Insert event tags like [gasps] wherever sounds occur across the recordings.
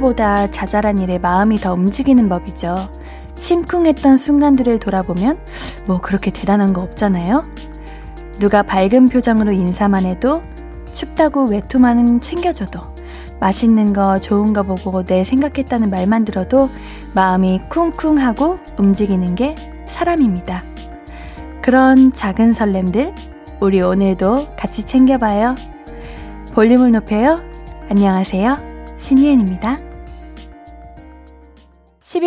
일보다 자잘한 일에 마음이 더 움직이는 법이죠. 심쿵했던 순간들을 돌아보면 뭐 그렇게 대단한 거 없잖아요? 누가 밝은 표정으로 인사만 해도 춥다고 외투만은 챙겨줘도 맛있는 거 좋은 거 보고 내 생각했다는 말만 들어도 마음이 쿵쿵하고 움직이는 게 사람입니다. 그런 작은 설렘들 우리 오늘도 같이 챙겨봐요. 볼륨을 높여요. 안녕하세요. 신예은입니다.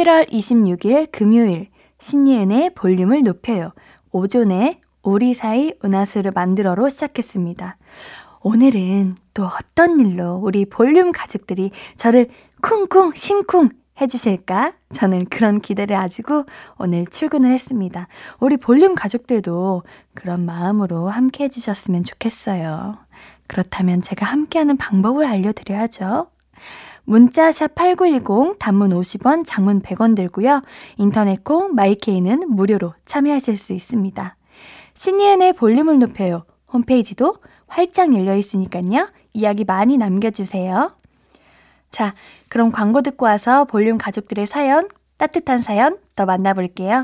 11월 26일 금요일 신예은의 볼륨을 높여요. 오존의 우리 사이 은하수를 만들어로 시작했습니다. 오늘은 또 어떤 일로 우리 볼륨 가족들이 저를 쿵쿵 심쿵 해주실까? 저는 그런 기대를 가지고 오늘 출근을 했습니다. 우리 볼륨 가족들도 그런 마음으로 함께 해주셨으면 좋겠어요. 그렇다면 제가 함께하는 방법을 알려드려야죠. 문자샵 8910 단문 50원, 장문 100원 들고요. 인터넷 콩 마이케이는 무료로 참여하실 수 있습니다. 신예은의 볼륨을 높여요. 홈페이지도 활짝 열려 있으니까요. 이야기 많이 남겨주세요. 자, 그럼 광고 듣고 와서 볼륨 가족들의 사연, 따뜻한 사연 더 만나볼게요.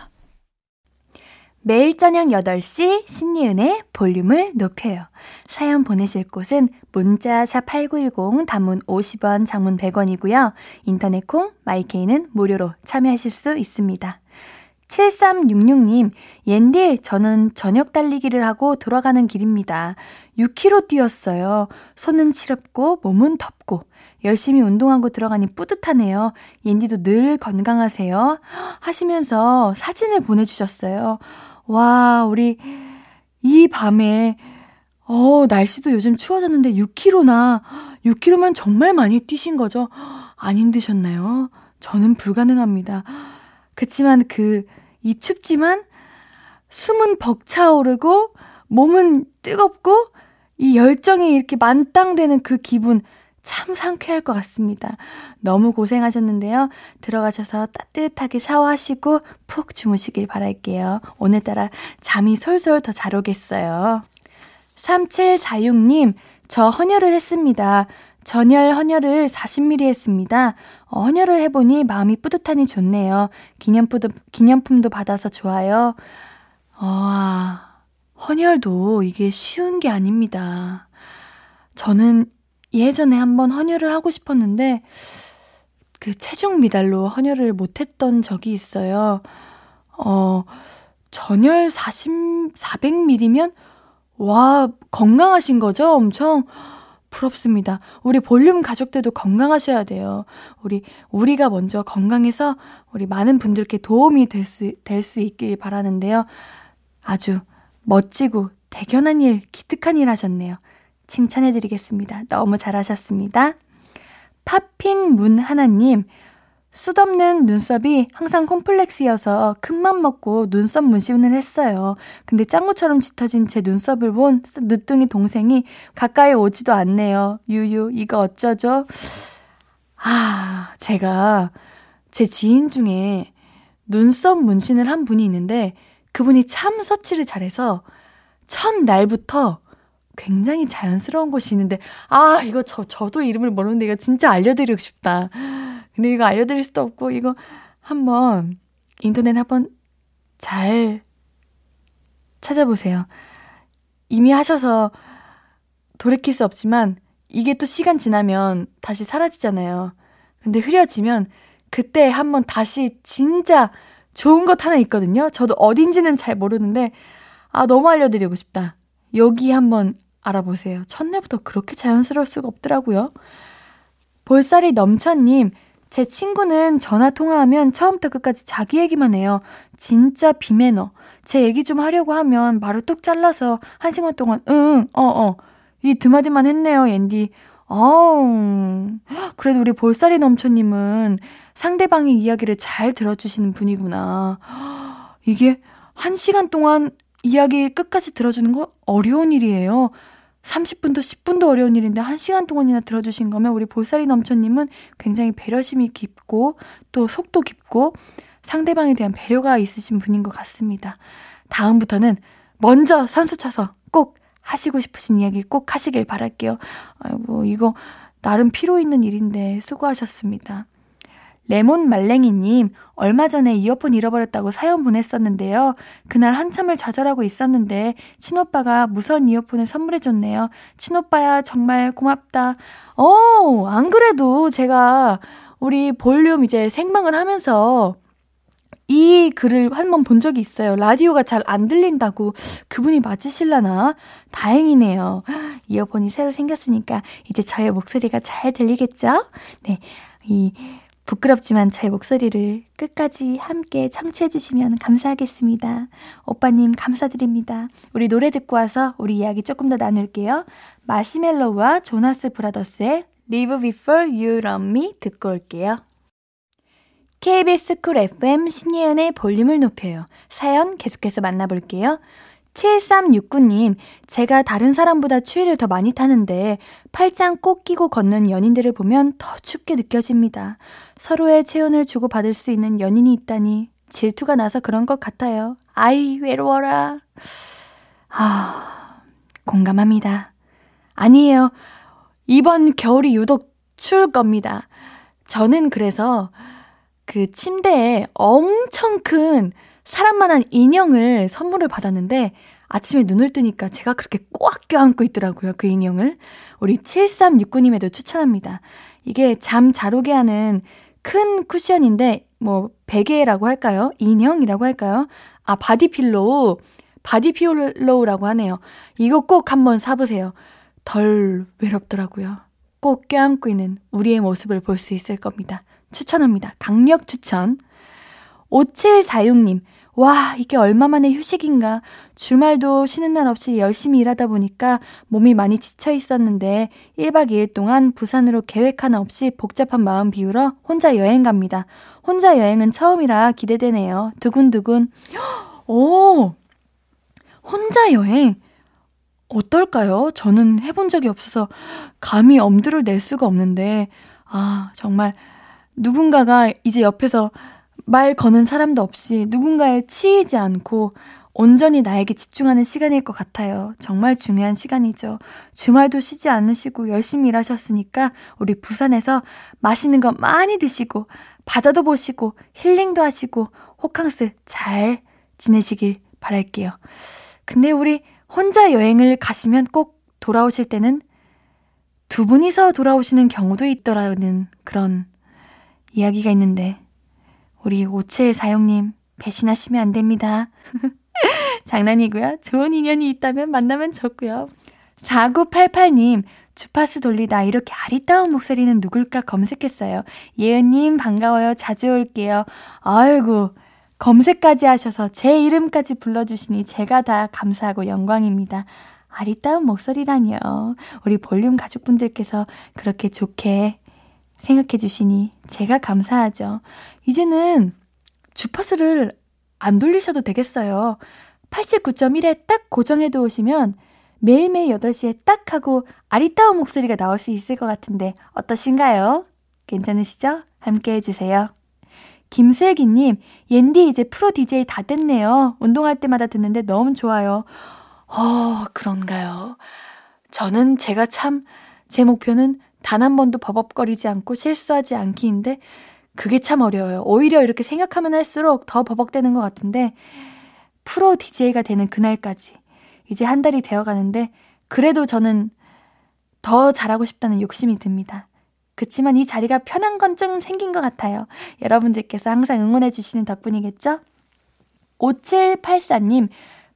매일 저녁 8시 신예은의 볼륨을 높여요. 사연 보내실 곳은 문자 샵8910 단문 50원, 장문 100원이고요. 인터넷 콩 마이케이는 무료로 참여하실 수 있습니다. 7366님, 옌디, 저는 저녁 달리기를 하고 돌아가는 길입니다. 6km 뛰었어요. 손은 시렵고 몸은 덥고 열심히 운동하고 들어가니 뿌듯하네요. 옌디도 늘 건강하세요. 하시면서 사진을 보내주셨어요. 와, 우리 이 밤에 어, 날씨도 요즘 추워졌는데 6km나 6km면 정말 많이 뛰신 거죠? 안 힘드셨나요? 저는 불가능합니다. 그치만 그 이 춥지만 숨은 벅차오르고 몸은 뜨겁고 이 열정이 이렇게 만땅되는 그 기분 참 상쾌할 것 같습니다. 너무 고생하셨는데요. 들어가셔서 따뜻하게 샤워하시고 푹 주무시길 바랄게요. 오늘따라 잠이 솔솔 더 잘 오겠어요. 3746님, 저 헌혈을 했습니다. 전열 헌혈을 40mm 했습니다. 어, 헌혈을 해보니 마음이 뿌듯하니 좋네요. 기념품도, 기념품도 받아서 좋아요. 어, 헌혈도 이게 쉬운 게 아닙니다. 저는 예전에 한번 헌혈을 하고 싶었는데 그 체중 미달로 헌혈을 못했던 적이 있어요. 어, 전열 40, 400ml면 와, 건강하신 거죠? 엄청 부럽습니다. 우리 볼륨 가족들도 건강하셔야 돼요. 우리, 우리가 먼저 건강해서 우리 많은 분들께 도움이 될 수, 될 수 있길 바라는데요. 아주 멋지고 대견한 일, 기특한 일 하셨네요. 칭찬해드리겠습니다. 너무 잘하셨습니다. 팝핀 문 하나님, 숱없는 눈썹이 항상 콤플렉스여서 큰맘 먹고 눈썹 문신을 했어요. 근데 짱구처럼 짙어진 제 눈썹을 본 늦둥이 동생이 가까이 오지도 않네요. 유유, 이거 어쩌죠? 아, 제가 제 지인 중에 눈썹 문신을 한 분이 있는데 그분이 참 서치를 잘해서 첫 날부터 굉장히 자연스러운 곳이 있는데, 아, 이거 저, 저도 이름을 모르는데 이거 진짜 알려드리고 싶다. 근데 이거 알려드릴 수도 없고, 이거 한번 인터넷 한번 잘 찾아보세요. 이미 하셔서 돌이킬 수 없지만, 이게 또 시간 지나면 다시 사라지잖아요. 근데 흐려지면 그때 한번 다시 진짜 좋은 것 하나 있거든요. 저도 어딘지는 잘 모르는데, 아, 너무 알려드리고 싶다. 여기 한번 알아보세요. 첫날부터 그렇게 자연스러울 수가 없더라고요. 볼살이 넘쳐님, 제 친구는 전화 통화하면 처음부터 끝까지 자기 얘기만 해요. 진짜 비매너. 제 얘기 좀 하려고 하면 말을 뚝 잘라서 한 시간 동안 응, 어, 어. 이 드마디만 했네요, 앤디. 어우, 그래도 우리 볼살이 넘쳐님은 상대방의 이야기를 잘 들어주시는 분이구나. 이게 한 시간 동안 이야기 끝까지 들어주는 거 어려운 일이에요. 30분도 10분도 어려운 일인데 1시간 동안이나 들어주신 거면 우리 볼살이 넘쳐님은 굉장히 배려심이 깊고 또 속도 깊고 상대방에 대한 배려가 있으신 분인 것 같습니다. 다음부터는 먼저 선수 쳐서 꼭 하시고 싶으신 이야기 꼭 하시길 바랄게요. 아이고, 이거 나름 피로 있는 일인데 수고하셨습니다. 레몬 말랭이님, 얼마 전에 이어폰 잃어버렸다고 사연 보냈었는데요. 그날 한참을 좌절하고 있었는데, 친오빠가 무선 이어폰을 선물해줬네요. 친오빠야, 정말 고맙다. 어, 안 그래도 제가 우리 볼륨 이제 생방을 하면서 이 글을 한 번 본 적이 있어요. 라디오가 잘 안 들린다고 그분이 맞으실라나? 다행이네요. 이어폰이 새로 생겼으니까 이제 저의 목소리가 잘 들리겠죠? 네. 이 부끄럽지만 제 목소리를 끝까지 함께 청취해주시면 감사하겠습니다. 오빠님, 감사드립니다. 우리 노래 듣고 와서 우리 이야기 조금 더 나눌게요. 마시멜로우와 조나스 브라더스의 Live Before You Love Me 듣고 올게요. KBS 쿨 FM 신예은의 볼륨을 높여요. 사연 계속해서 만나볼게요. 7369님, 제가 다른 사람보다 추위를 더 많이 타는데 팔짱 꼭 끼고 걷는 연인들을 보면 더 춥게 느껴집니다. 서로의 체온을 주고받을 수 있는 연인이 있다니 질투가 나서 그런 것 같아요. 아이, 외로워라. 아, 공감합니다. 아니에요. 이번 겨울이 유독 추울 겁니다. 저는 그래서 그 침대에 엄청 큰 사람만한 인형을 선물을 받았는데 아침에 눈을 뜨니까 제가 그렇게 꽉 껴안고 있더라고요. 그 인형을. 우리 7369님에도 추천합니다. 이게 잠 잘 오게 하는 큰 쿠션인데 뭐 베개라고 할까요? 인형이라고 할까요? 아 body pillow body pillow라고 하네요. 이거 꼭 한번 사보세요. 덜 외롭더라고요. 꼭 껴안고 있는 우리의 모습을 볼 수 있을 겁니다. 추천합니다. 강력 추천. 5746님, 와, 이게 얼마만의 휴식인가. 주말도 쉬는 날 없이 열심히 일하다 보니까 몸이 많이 지쳐 있었는데 1박 2일 동안 부산으로 계획 하나 없이 복잡한 마음 비우러 혼자 여행 갑니다. 혼자 여행은 처음이라 기대되네요. 두근두근. [gasps] 오! 혼자 여행? 어떨까요? 저는 해본 적이 없어서 감히 엄두를 낼 수가 없는데, 아, 정말 누군가가 이제 옆에서 말 거는 사람도 없이 누군가에 치이지 않고 온전히 나에게 집중하는 시간일 것 같아요. 정말 중요한 시간이죠. 주말도 쉬지 않으시고 열심히 일하셨으니까 우리 부산에서 맛있는 거 많이 드시고 바다도 보시고 힐링도 하시고 호캉스 잘 지내시길 바랄게요. 근데 우리 혼자 여행을 가시면 꼭 돌아오실 때는 두 분이서 돌아오시는 경우도 있더라는 그런 이야기가 있는데 우리 5746님 배신하시면 안 됩니다. [laughs] 장난이고요. 좋은 인연이 있다면 만나면 좋고요. 4988님 주파수 돌리다 이렇게 아리따운 목소리는 누굴까 검색했어요. 예은님 반가워요. 자주 올게요. 아이고 검색까지 하셔서 제 이름까지 불러주시니 제가 다 감사하고 영광입니다. 아리따운 목소리라니요. 우리 볼륨 가족분들께서 그렇게 좋게 생각해 주시니 제가 감사하죠. 이제는 주파수를 안 돌리셔도 되겠어요. 89.1에 딱 고정해 두시면 매일매일 8시에 딱 하고 아리따운 목소리가 나올 수 있을 것 같은데 어떠신가요? 괜찮으시죠? 함께 해주세요. 김슬기님, 옌디 이제 프로 DJ 다 됐네요. 운동할 때마다 듣는데 너무 좋아요. 어, 그런가요? 저는 제가 참, 제 목표는 단 한 번도 버벅거리지 않고 실수하지 않기인데 그게 참 어려워요. 오히려 이렇게 생각하면 할수록 더 버벅대는 것 같은데 프로 DJ가 되는 그날까지 이제 한 달이 되어 가는데 그래도 저는 더 잘하고 싶다는 욕심이 듭니다. 그치만 이 자리가 편한 건 좀 생긴 것 같아요. 여러분들께서 항상 응원해 주시는 덕분이겠죠? 5784님,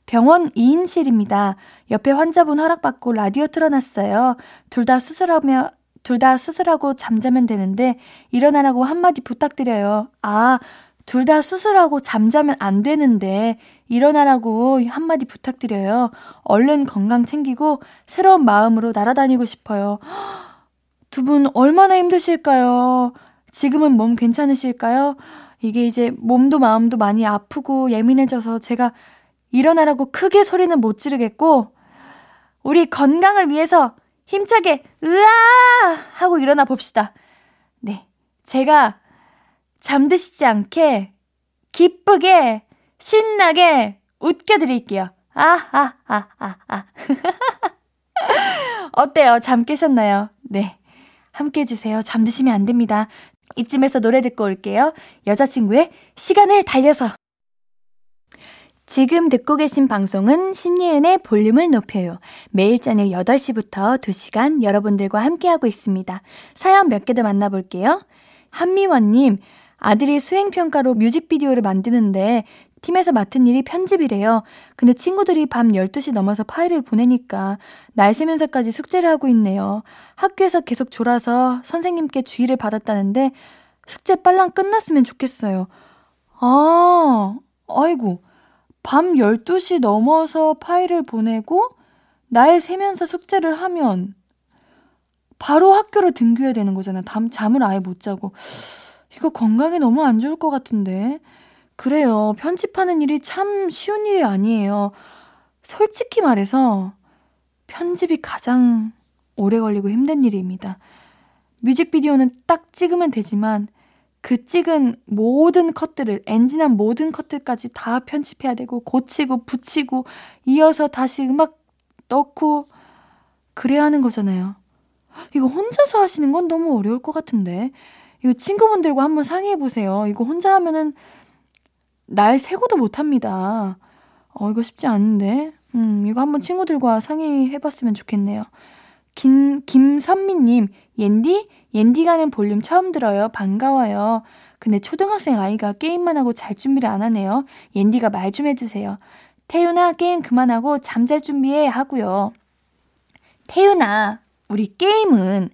병원 2인실입니다. 옆에 환자분 허락받고 라디오 틀어놨어요. 둘 다 수술하며 둘 다 수술하고 잠자면 되는데 일어나라고 한마디 부탁드려요. 아, 둘 다 수술하고 잠자면 안 되는데 일어나라고 한마디 부탁드려요. 얼른 건강 챙기고 새로운 마음으로 날아다니고 싶어요. [gasps] 두 분 얼마나 힘드실까요? 지금은 몸 괜찮으실까요? 이게 이제 몸도 마음도 많이 아프고 예민해져서 제가 일어나라고 크게 소리는 못 지르겠고, 우리 건강을 위해서 힘차게, 으아! 하고 일어나 봅시다. 네. 제가 잠드시지 않게, 기쁘게, 신나게 웃겨 드릴게요. 아, 아, 아, 아, 아. [laughs] 어때요? 잠 깨셨나요? 네. 함께 해주세요. 잠드시면 안 됩니다. 이쯤에서 노래 듣고 올게요. 여자친구의 시간을 달려서. 지금 듣고 계신 방송은 신예은의 볼륨을 높여요. 매일 저녁 8시부터 2시간 여러분들과 함께하고 있습니다. 사연 몇 개 더 만나볼게요. 한미원님, 아들이 수행평가로 뮤직비디오를 만드는데 팀에서 맡은 일이 편집이래요. 근데 친구들이 밤 12시 넘어서 파일을 보내니까 날 새면서까지 숙제를 하고 있네요. 학교에서 계속 졸아서 선생님께 주의를 받았다는데 숙제 빨랑 끝났으면 좋겠어요. 아, 아이고. 밤 12시 넘어서 파일을 보내고 날 새면서 숙제를 하면 바로 학교를 등교해야 되는 거잖아. 잠, 잠을 아예 못 자고. 이거 건강에 너무 안 좋을 것 같은데. 그래요. 편집하는 일이 참 쉬운 일이 아니에요. 솔직히 말해서 편집이 가장 오래 걸리고 힘든 일입니다. 뮤직비디오는 딱 찍으면 되지만 그 찍은 모든 컷들을 엔진한 모든 컷들까지 다 편집해야 되고 고치고 붙이고 이어서 다시 음악 넣고 그래야 하는 거잖아요. 이거 혼자서 하시는 건 너무 어려울 것 같은데. 이거 친구분들과 한번 상의해 보세요. 이거 혼자 하면은 날 세고도 못합니다. 어, 이거 쉽지 않은데. 음, 이거 한번 친구들과 상의해 봤으면 좋겠네요. 김, 김선미님, 옌디? 옌디 가는 볼륨 처음 들어요. 반가워요. 근데 초등학생 아이가 게임만 하고 잘 준비를 안 하네요. 옌디가 말 좀 해주세요. 태윤아, 게임 그만하고 잠잘 준비해 하고요. 태윤아, 우리 게임은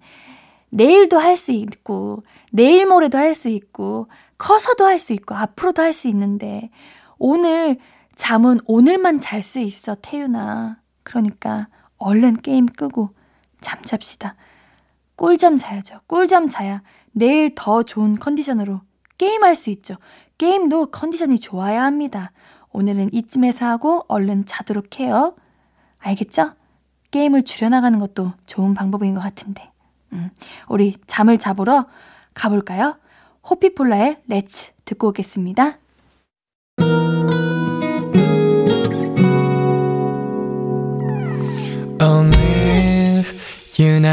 내일도 할 수 있고, 내일 모레도 할 수 있고, 커서도 할 수 있고 앞으로도 할 수 있는데 오늘 잠은 오늘만 잘 수 있어 태윤아. 그러니까 얼른 게임 끄고 잠잡시다. 꿀잠 자야죠. 꿀잠 자야 내일 더 좋은 컨디션으로 게임할 수 있죠. 게임도 컨디션이 좋아야 합니다. 오늘은 이쯤에서 하고 얼른 자도록 해요. 알겠죠? 게임을 줄여나가는 것도 좋은 방법인 것 같은데. 음, 우리 잠을 잡으러 가볼까요? 호피폴라의 Let's 듣고 오겠습니다.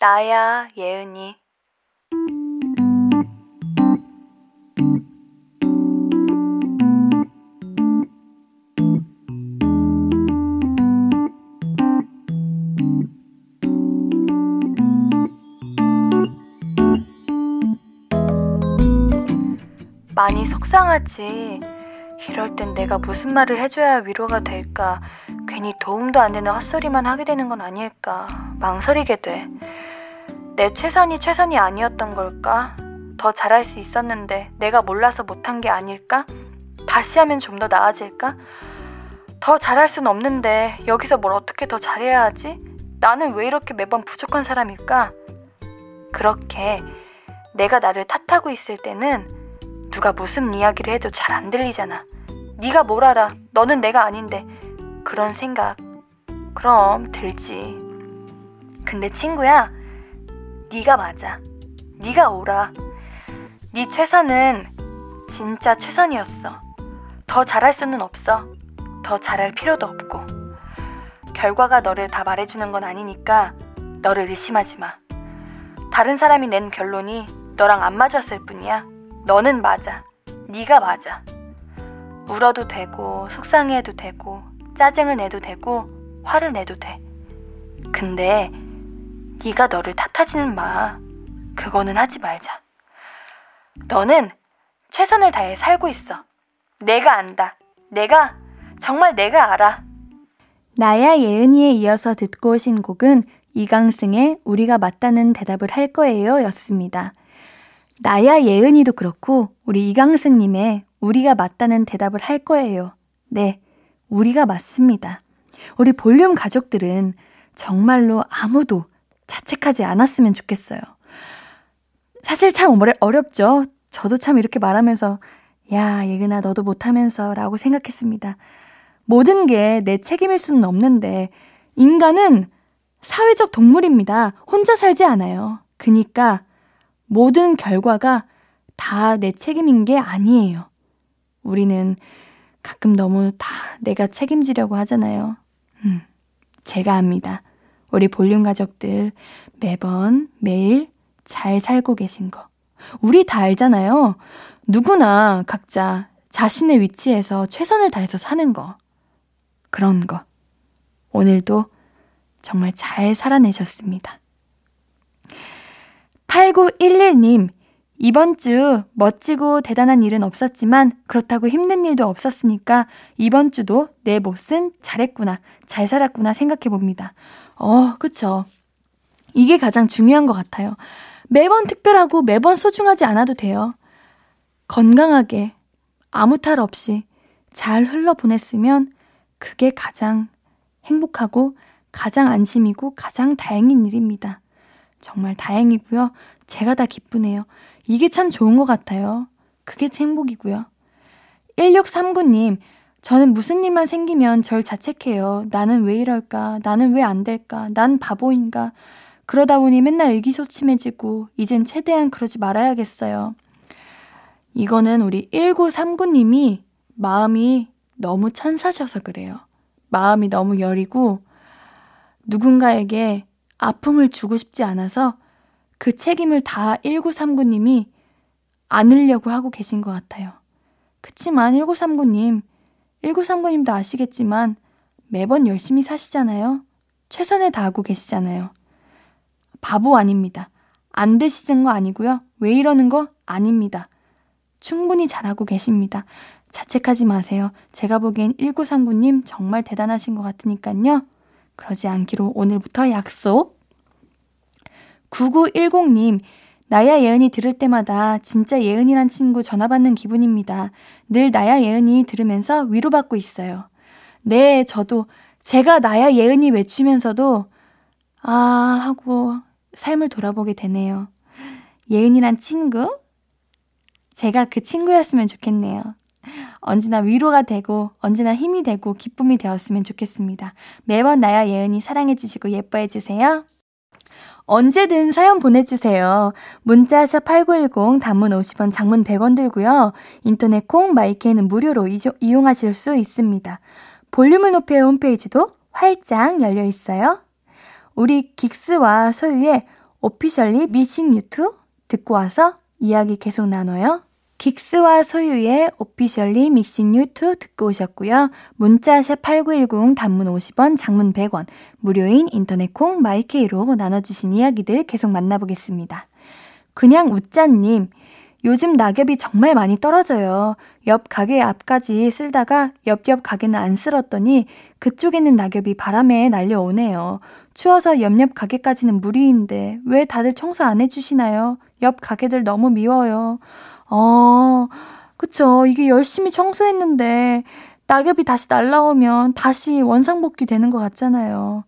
나야, 예은이. 많이 속상하지. 이럴 땐 내가 무슨 말을 해줘야 위로가 될까. 괜히 도움도 안 되는 헛소리만 하게 되는 건 아닐까. 망설이게 돼. 내 최선이 최선이 아니었던 걸까? 더 잘할 수 있었는데 내가 몰라서 못한 게 아닐까? 다시 하면 좀 더 나아질까? 더 잘할 순 없는데 여기서 뭘 어떻게 더 잘해야 하지? 나는 왜 이렇게 매번 부족한 사람일까? 그렇게 내가 나를 탓하고 있을 때는 누가 무슨 이야기를 해도 잘 안 들리잖아. 네가 뭘 알아? 너는 내가 아닌데 그런 생각 그럼 들지. 근데 친구야, 네가 맞아. 네가 오라. 네 최선은 진짜 최선이었어. 더 잘할 수는 없어. 더 잘할 필요도 없고. 결과가 너를 다 말해주는 건 아니니까 너를 의심하지 마. 다른 사람이 낸 결론이 너랑 안 맞았을 뿐이야. 너는 맞아. 네가 맞아. 울어도 되고 속상해도 되고 짜증을 내도 되고 화를 내도 돼. 근데 네가 너를 탓하지는 마. 그거는 하지 말자. 너는 최선을 다해 살고 있어. 내가 안다. 내가 정말 내가 알아. 나야 예은이에 이어서 듣고 오신 곡은 이강승의 우리가 맞다는 대답을 할 거예요 였습니다. 나야 예은이도 그렇고 우리 이강승님의 우리가 맞다는 대답을 할 거예요. 네, 우리가 맞습니다. 우리 볼륨 가족들은 정말로 아무도 자책하지 않았으면 좋겠어요. 사실 참 어렵죠? 저도 참 이렇게 말하면서, 야, 예근아, 너도 못하면서 라고 생각했습니다. 모든 게 내 책임일 수는 없는데, 인간은 사회적 동물입니다. 혼자 살지 않아요. 그니까, 모든 결과가 다 내 책임인 게 아니에요. 우리는 가끔 너무 다 내가 책임지려고 하잖아요. 음, 제가 합니다. 우리 볼륨 가족들 매번 매일 잘 살고 계신 거. 우리 다 알잖아요. 누구나 각자 자신의 위치에서 최선을 다해서 사는 거. 그런 거. 오늘도 정말 잘 살아내셨습니다. 8911님, 이번 주 멋지고 대단한 일은 없었지만 그렇다고 힘든 일도 없었으니까 이번 주도 내 몫은 잘했구나, 잘 살았구나 생각해 봅니다. 어, 그쵸. 이게 가장 중요한 것 같아요. 매번 특별하고 매번 소중하지 않아도 돼요. 건강하게 아무 탈 없이 잘 흘러보냈으면 그게 가장 행복하고 가장 안심이고 가장 다행인 일입니다. 정말 다행이고요. 제가 다 기쁘네요. 이게 참 좋은 것 같아요. 그게 행복이고요. 1639님, 저는 무슨 일만 생기면 절 자책해요. 나는 왜 이럴까? 나는 왜 안 될까? 난 바보인가? 그러다 보니 맨날 의기소침해지고, 이젠 최대한 그러지 말아야겠어요. 이거는 우리 1939님이 마음이 너무 천사셔서 그래요. 마음이 너무 여리고, 누군가에게 아픔을 주고 싶지 않아서 그 책임을 다 1939님이 안으려고 하고 계신 것 같아요. 그치만 1939님, 1939님도 아시겠지만 매번 열심히 사시잖아요. 최선을 다하고 계시잖아요. 바보 아닙니다. 안 되시는 거 아니고요. 왜 이러는 거 아닙니다. 충분히 잘하고 계십니다. 자책하지 마세요. 제가 보기엔 1939님 정말 대단하신 것 같으니까요. 그러지 않기로 오늘부터 약속. 9910님, 나야 예은이 들을 때마다 진짜 예은이란 친구 전화 받는 기분입니다. 늘 나야 예은이 들으면서 위로받고 있어요. 네, 저도 제가 나야 예은이 외치면서도 아 하고 삶을 돌아보게 되네요. 예은이란 친구? 제가 그 친구였으면 좋겠네요. 언제나 위로가 되고 언제나 힘이 되고 기쁨이 되었으면 좋겠습니다. 매번 나야 예은이 사랑해주시고 예뻐해주세요. 언제든 사연 보내주세요. 문자샵 8910 단문 50원 장문 100원 들고요. 인터넷 콩 마이케이는 무료로 이용하실 수 있습니다. 볼륨을 높여 홈페이지도 활짝 열려 있어요. 우리 긱스와 소유의 오피셜리 미싱 유투 듣고 와서 이야기 계속 나눠요. 긱스와 소유의 Officially Missing You, Too 듣고 오셨고요. 문자샵 8910 단문 50원, 장문 100원, 무료인 인터넷 콩 마이케이로 나눠주신 이야기들 계속 만나보겠습니다. 그냥 웃자님, 요즘 낙엽이 정말 많이 떨어져요. 옆 가게 앞까지 쓸다가 옆옆 가게는 안 쓸었더니 그쪽에는 낙엽이 바람에 날려오네요. 추워서 옆옆 가게까지는 무리인데 왜 다들 청소 안 해주시나요? 옆 가게들 너무 미워요. 어, 그쵸. 이게 열심히 청소했는데 낙엽이 다시 날라오면 다시 원상복귀 되는 것 같잖아요.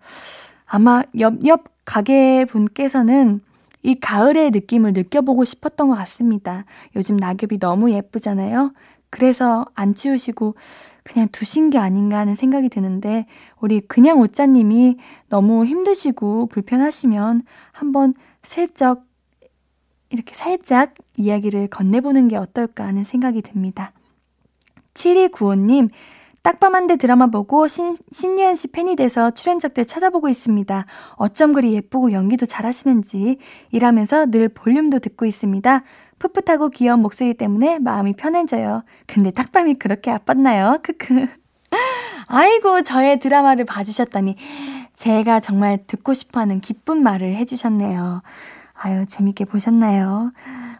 아마 옆옆 가게 분께서는 이 가을의 느낌을 느껴보고 싶었던 것 같습니다. 요즘 낙엽이 너무 예쁘잖아요. 그래서 안 치우시고 그냥 두신 게 아닌가 하는 생각이 드는데 우리 그냥 옷자님이 너무 힘드시고 불편하시면 한번 슬쩍 이렇게 살짝 이야기를 건네보는 게 어떨까 하는 생각이 듭니다. 7295님, 딱밤한데 드라마 보고 신, 신예은 씨 팬이 돼서 출연작들 찾아보고 있습니다. 어쩜 그리 예쁘고 연기도 잘하시는지 일하면서 늘 볼륨도 듣고 있습니다. 풋풋하고 귀여운 목소리 때문에 마음이 편해져요. 근데 딱밤이 그렇게 아팠나요? 크크. [laughs] 아이고, 저의 드라마를 봐주셨다니. 제가 정말 듣고 싶어 하는 기쁜 말을 해주셨네요. 아유, 재밌게 보셨나요?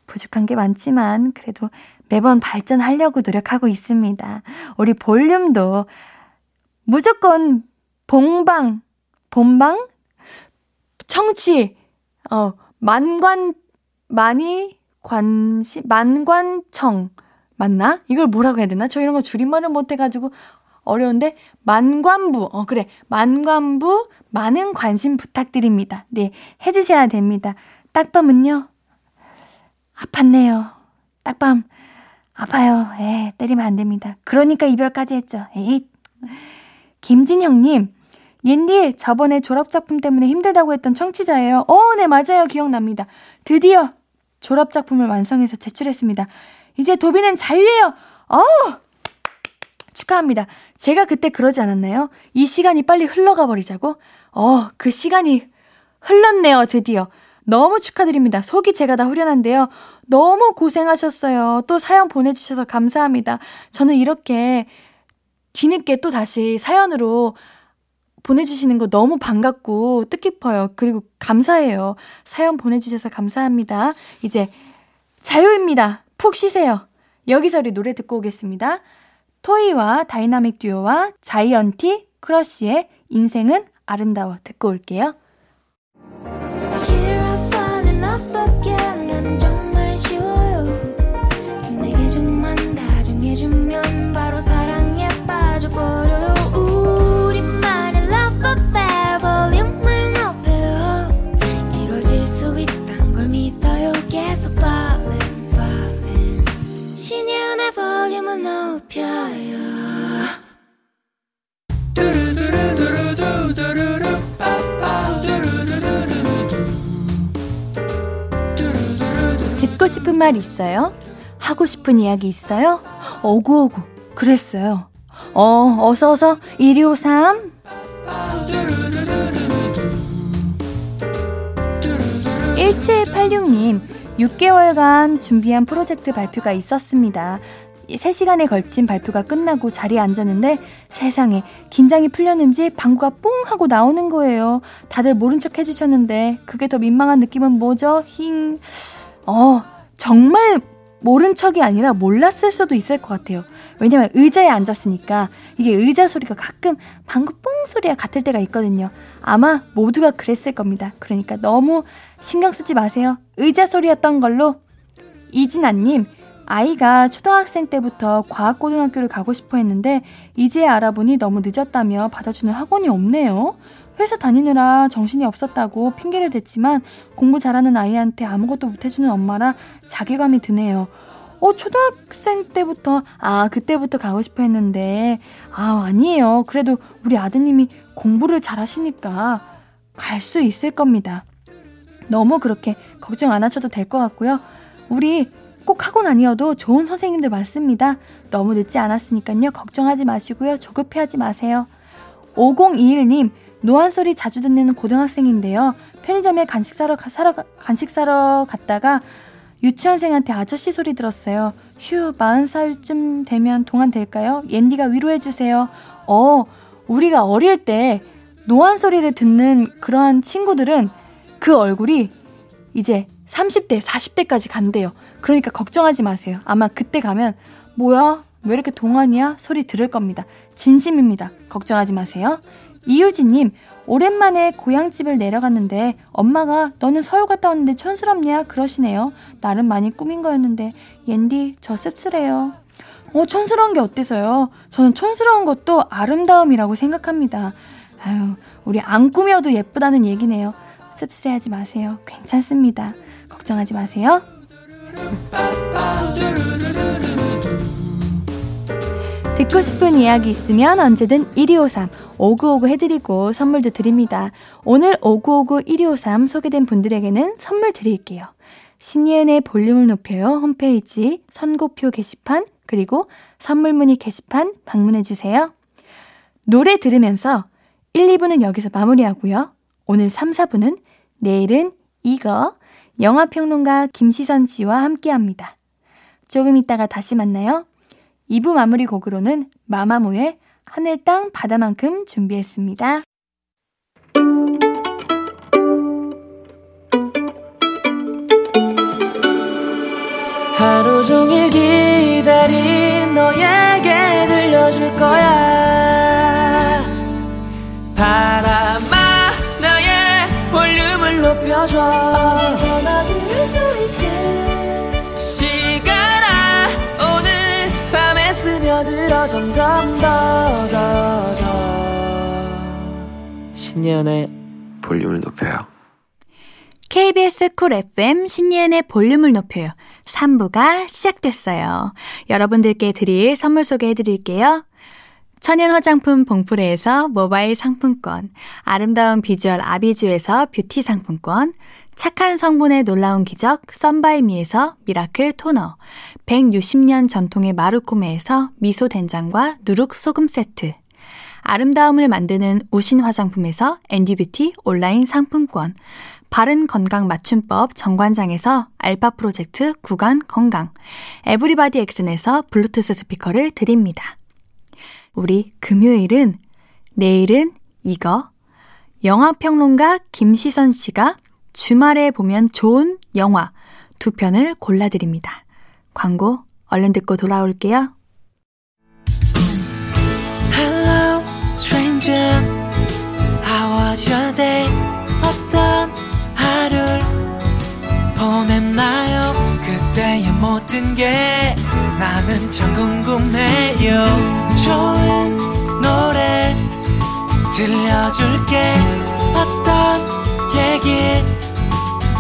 부족한 게 많지만, 그래도 매번 발전하려고 노력하고 있습니다. 우리 볼륨도 무조건 봉방, 본방, 청취, 어, 만관, 많이 관시, 만관청. 맞나? 이걸 뭐라고 해야 되나? 저 이런 거 줄임말을 못해가지고 어려운데, 만관부. 어, 그래. 만관부, 많은 관심 부탁드립니다. 네, 해주셔야 됩니다. 딱밤은요, 아팠네요. 딱밤, 아파요. 에 때리면 안 됩니다. 그러니까 이별까지 했죠. 에이. 김진형님, 옌디, 저번에 졸업 작품 때문에 힘들다고 했던 청취자예요. 어, 네, 맞아요. 기억납니다. 드디어 졸업 작품을 완성해서 제출했습니다. 이제 도비는 자유예요. 어우! 축하합니다. 제가 그때 그러지 않았나요? 이 시간이 빨리 흘러가 버리자고? 어, 그 시간이 흘렀네요, 드디어. 너무 축하드립니다. 속이 제가 다 후련한데요. 너무 고생하셨어요. 또 사연 보내주셔서 감사합니다. 저는 이렇게 뒤늦게 또 다시 사연으로 보내주시는 거 너무 반갑고 뜻깊어요. 그리고 감사해요. 사연 보내주셔서 감사합니다. 이제 자유입니다. 푹 쉬세요. 여기서 우리 노래 듣고 오겠습니다. 토이와 다이나믹 듀오와 자이언티 크러쉬의 인생은 아름다워 듣고 올게요. 싶은 말 있어요? 하고 싶은 이야기 있어요? 어구어구 그랬어요. 어 어서 어서 1253 1786님 6개월간 준비한 프로젝트 발표가 있었습니다. 3시간에 걸친 발표가 끝나고 자리에 앉았는데 세상에 긴장이 풀렸는지 방구가 뽕 하고 나오는 거예요. 다들 모른 척 해주셨는데 그게 더 민망한 느낌은 뭐죠? 힝. 어, 정말 모른 척이 아니라 몰랐을 수도 있을 것 같아요. 왜냐면 의자에 앉았으니까 이게 의자 소리가 가끔 방구 뽕 소리가 같을 때가 있거든요. 아마 모두가 그랬을 겁니다. 그러니까 너무 신경 쓰지 마세요. 의자 소리였던 걸로 이진아님 아이가 초등학생 때부터 과학고등학교를 가고 싶어 했는데 이제 알아보니 너무 늦었다며 받아주는 학원이 없네요. 회사 다니느라 정신이 없었다고 핑계를 댔지만 공부 잘하는 아이한테 아무것도 못해주는 엄마라 자괴감이 드네요. 어, 초등학생 때부터, 아, 그때부터 가고 싶어 했는데, 아, 아니에요. 그래도 우리 아드님이 공부를 잘 하시니까 갈 수 있을 겁니다. 너무 그렇게 걱정 안 하셔도 될 것 같고요. 우리 꼭 학원 아니어도 좋은 선생님들 많습니다. 너무 늦지 않았으니까요. 걱정하지 마시고요. 조급해하지 마세요. 5021님, 노안 소리 자주 듣는 고등학생인데요. 편의점에 간식 사러, 사러 간식 사러 갔다가 유치원생한테 아저씨 소리 들었어요. 휴, 마흔 살쯤 되면 동안 될까요? 옌디가 위로해 주세요. 어, 우리가 어릴 때 노안 소리를 듣는 그러한 친구들은 그 얼굴이 이제 30대, 40대까지 간대요. 그러니까 걱정하지 마세요. 아마 그때 가면, 뭐야? 왜 이렇게 동안이야? 소리 들을 겁니다. 진심입니다. 걱정하지 마세요. 이유진님, 오랜만에 고향집을 내려갔는데 엄마가 너는 서울 갔다 왔는데 촌스럽냐? 그러시네요. 나름 많이 꾸민 거였는데 옌디 저 씁쓸해요. 어, 촌스러운 게 어때서요? 저는 촌스러운 것도 아름다움이라고 생각합니다. 아유, 우리 안 꾸며도 예쁘다는 얘기네요. 씁쓸해하지 마세요. 괜찮습니다. 걱정하지 마세요. [laughs] 듣고 싶은 이야기 있으면 언제든 1253 5959 해드리고 선물도 드립니다. 오늘 5959 1253 소개된 분들에게는 선물 드릴게요. 신예은의 볼륨을 높여요 홈페이지 선고표 게시판 그리고 선물 문의 게시판 방문해주세요. 노래 들으면서 1, 2부는 여기서 마무리하고요. 오늘 3, 4부는 내일은 이거 영화평론가 김시선 씨와 함께 합니다. 조금 있다가 다시 만나요. 2부 마무리 곡으로는 마마무의 하늘 땅 바다만큼 준비했습니다. 하루 종일 기다린 너에게 들려줄 거야 바람아 나의 볼륨을 높여줘 어디서나 들을 수 있게 스며들어 점점 더 더 더 신예은의 볼륨을 높여요. KBS 쿨 FM 신예은의 볼륨을 높여요. 3부가 시작됐어요. 여러분들께 드릴 선물 소개해 드릴게요. 천연 화장품 봉프레에서 모바일 상품권, 아름다운 비주얼 아비주에서 뷰티 상품권, 착한 성분의 놀라운 기적 썬바이미에서 미라클 토너, 160년 전통의 마루코메에서 미소 된장과 누룩 소금 세트, 아름다움을 만드는 우신 화장품에서 앤디뷰티 온라인 상품권, 바른 건강 맞춤법 정관장에서 알파 프로젝트 구간 건강, 에브리바디 엑슨에서 블루투스 스피커를 드립니다. 우리 금요일은 내일은 이거. 영화평론가 김시선 씨가 주말에 보면 좋은 영화 두 편을 골라드립니다. 광고 얼른 듣고 돌아올게요. Hello, stranger. How was your day? 어떤 하루를 보냈나요? 그때의 모든 게 나는 참 궁금해요. 좋은 노래 들려줄게. 어떤 얘기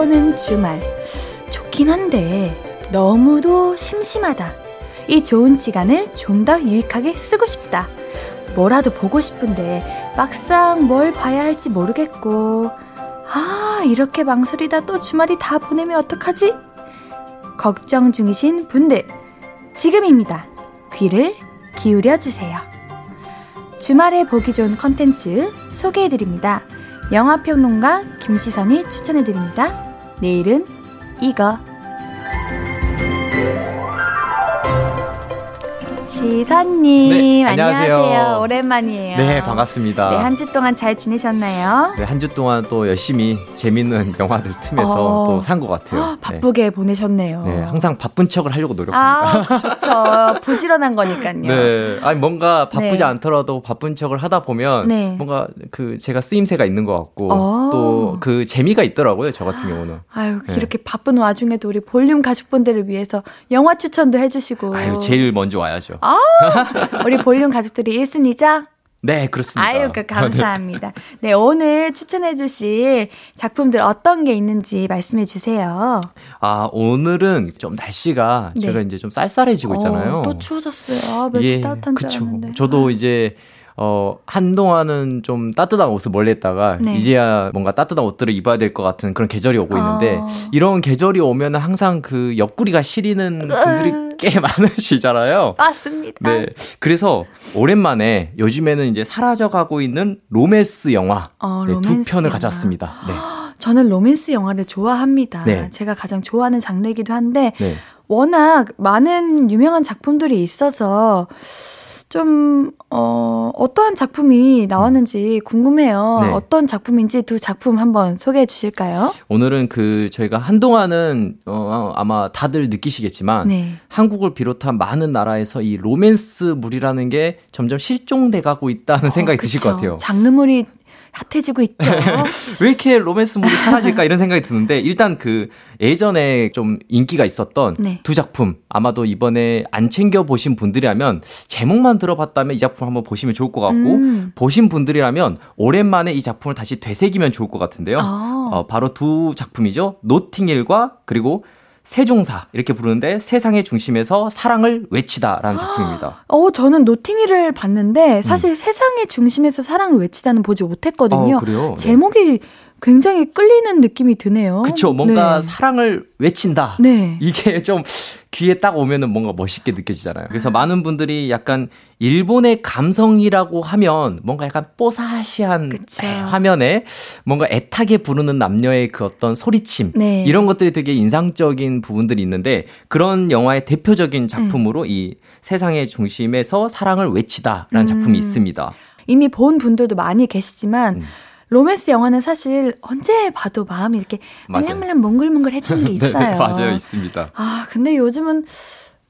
돌아오는 주말. 좋긴 한데, 너무도 심심하다. 이 좋은 시간을 좀 더 유익하게 쓰고 싶다. 뭐라도 보고 싶은데, 막상 뭘 봐야 할지 모르겠고, 아, 이렇게 망설이다 또 주말이 다 보내면 어떡하지? 걱정 중이신 분들, 지금입니다. 귀를 기울여 주세요. 주말에 보기 좋은 컨텐츠 소개해 드립니다. 영화평론가 김시선이 추천해 드립니다. 내일은 이거. 시선님, 네, 안녕하세요. 안녕하세요. 오랜만이에요. 네, 반갑습니다. 네, 한 주 동안 잘 지내셨나요? 네, 한 주 동안 또 열심히 재밌는 [laughs] 영화들 틈에서 어. 또산 것 같아요. 헉, 바쁘게 보내셨네요. 네. 네, 항상 바쁜 척을 하려고 노력합니다. 아, 좋죠. [laughs] 부지런한 거니까요. 네, 아니 뭔가 바쁘지 네. 않더라도 바쁜 척을 하다 보면 네. 뭔가 그 제가 쓰임새가 있는 것 같고 어. 또그 재미가 있더라고요. 저 같은 경우는. 아유, 네. 이렇게 바쁜 와중에도 우리 볼륨 가족분들을 위해서 영화 추천도 해주시고. 아유, 제일 먼저 와야죠. 아, 우리 볼륨 가족들이 1순위죠? 네, 그렇습니다. 아유, 그 감사합니다. 네, 오늘 추천해 주실 작품들 어떤 게 있는지 말씀해 주세요. 아, 오늘은 좀 날씨가 네. 제가 이제 좀 쌀쌀해지고 있잖아요. 어, 또 추워졌어요. 아, 며칠 예, 따뜻한 줄 그쵸. 알았는데. 저도 이제 어 한동안은 좀 따뜻한 옷을 멀리 했다가 네. 이제야 뭔가 따뜻한 옷들을 입어야 될 것 같은 그런 계절이 오고 있는데 아. 이런 계절이 오면 항상 그 옆구리가 시리는 분들이 꽤 [laughs] 많으시잖아요. 맞습니다. 네. 그래서 오랜만에 요즘에는 이제 사라져가고 있는 로맨스 영화 어, 네, 두 로맨스 편을 영화. 가져왔습니다. 네. [gasps] 저는 로맨스 영화를 좋아합니다. 네. 제가 가장 좋아하는 장르이기도 한데 네. 워낙 많은 유명한 작품들이 있어서 좀, 어, 어떠한 작품이 나왔는지 궁금해요. 네. 어떤 작품인지 두 작품 한번 소개해 주실까요? 오늘은 그 저희가 한동안은 어, 아마 다들 느끼시겠지만 네. 한국을 비롯한 많은 나라에서 이 로맨스물이라는 게 점점 실종돼 가고 있다는 생각이 어, 드실. 것 같아요. 장르물이 핫해지고 있죠. [laughs] 왜 이렇게 로맨스물이 사라질까 이런 생각이 드는데 일단 그 예전에 좀 인기가 있었던 네. 두 작품 아마도 이번에 안 챙겨 보신 분들이라면 제목만 들어봤다면 이 작품 한번 보시면 좋을 것 같고 음. 보신 분들이라면 오랜만에 이 작품을 다시 되새기면 좋을 것 같은데요. 아. 어, 바로 두 작품이죠. 노팅힐과 그리고 세종사 이렇게 부르는데 세상의 중심에서 사랑을 외치다라는 작품입니다. 어, 저는 노팅힐을 봤는데 사실 세상의 중심에서 사랑을 외치다는 보지 못했거든요. 음. 어, 그래요? 네. 제목이 굉장히 끌리는 느낌이 드네요. 그쵸. 뭔가 네. 사랑을 외친다. 네. 이게 좀 귀에 딱 오면은 뭔가 멋있게 느껴지잖아요. 그래서 많은 분들이 약간 일본의 감성이라고 하면 뭔가 약간 뽀사시한 화면에 뭔가 애타게 부르는 남녀의 그 어떤 소리침 네. 이런 것들이 되게 인상적인 부분들이 있는데 그런 영화의 대표적인 작품으로 이 세상의 중심에서 사랑을 외치다라는 음. 작품이 있습니다. 이미 본 분들도 많이 계시지만 음. 로맨스 영화는 사실 언제 봐도 마음이 이렇게. 말랑말랑 몽글몽글해지는 게 [laughs] 있어요. 네, 맞아요. 있습니다. 아, 근데 요즘은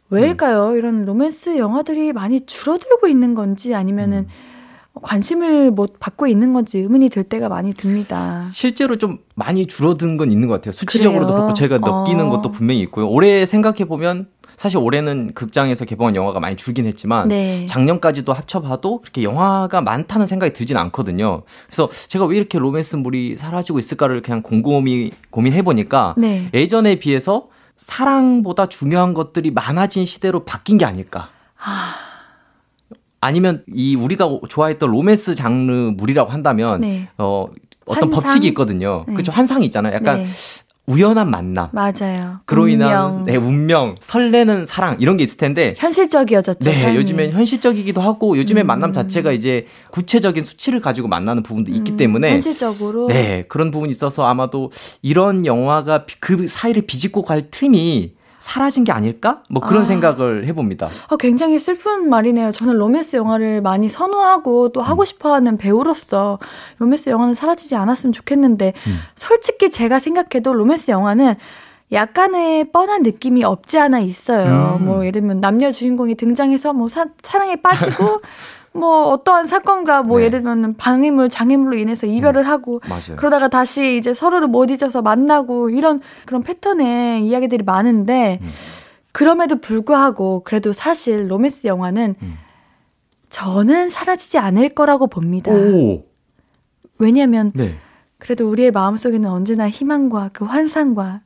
왜일까요? 이런 로맨스 영화들이 많이 줄어들고 있는 건지 아니면은 관심을 못 받고 있는 건지 의문이 들 때가 많이 듭니다. 실제로 좀 많이 줄어든 건 있는 것 같아요. 수치적으로도 그래요? 그렇고 저희가 느끼는 어. 것도 분명히 있고요. 올해 생각해 보면 사실 올해는 극장에서 개봉한 영화가 많이 줄긴 했지만 네. 작년까지도 합쳐봐도 그렇게 영화가 많다는 생각이 들진 않거든요. 그래서 제가 왜 이렇게 로맨스물이 사라지고 있을까를 그냥 곰곰이 고민해 보니까 네. 예전에 비해서 사랑보다 중요한 것들이 많아진 시대로 바뀐 게 아닐까. 아 니면 이 우리가 좋아했던 로맨스 장르물이라고 한다면 네. 어 어떤 환상? 법칙이 있거든요. 네. 그렇죠. 환상이 있잖아요. 약간 네. 우연한 만남. 맞아요. 그로 인한 운명. 네, 운명, 설레는 사랑 이런 게 있을 텐데 현실적이어졌죠. 네, 삶이. 요즘엔 현실적이기도 하고 요즘에 음. 만남 자체가 이제 구체적인 수치를 가지고 만나는 부분도 있기 음, 때문에 현실적으로 네, 그런 부분이 있어서 아마도 이런 영화가 비- 그 사이를 비집고 갈 틈이 사라진 게 아닐까? 뭐 그런 아. 생각을 해봅니다. 어, 굉장히 슬픈 말이네요. 저는 로맨스 영화를 많이 선호하고 또 음. 하고 싶어하는 배우로서 로맨스 영화는 사라지지 않았으면 좋겠는데 음. 솔직히 제가 생각해도 로맨스 영화는 약간의 뻔한 느낌이 없지 않아 있어요. 음. 뭐 예를 들면 남녀 주인공이 등장해서 뭐 사, 사랑에 빠지고 [laughs] 뭐 어떠한 사건과 뭐 네. 음. 예를 들면 방해물 장애물로 인해서 이별을 하고 맞아요. 그러다가 다시 이제 서로를 못 잊어서 만나고 이런 그런 패턴의 이야기들이 많은데 음. 그럼에도 불구하고 그래도 사실 로맨스 영화는 음. 저는 사라지지 않을 거라고 봅니다. 오, 왜냐하면 네. 그래도 우리의 마음 속에는 언제나 희망과 그 환상과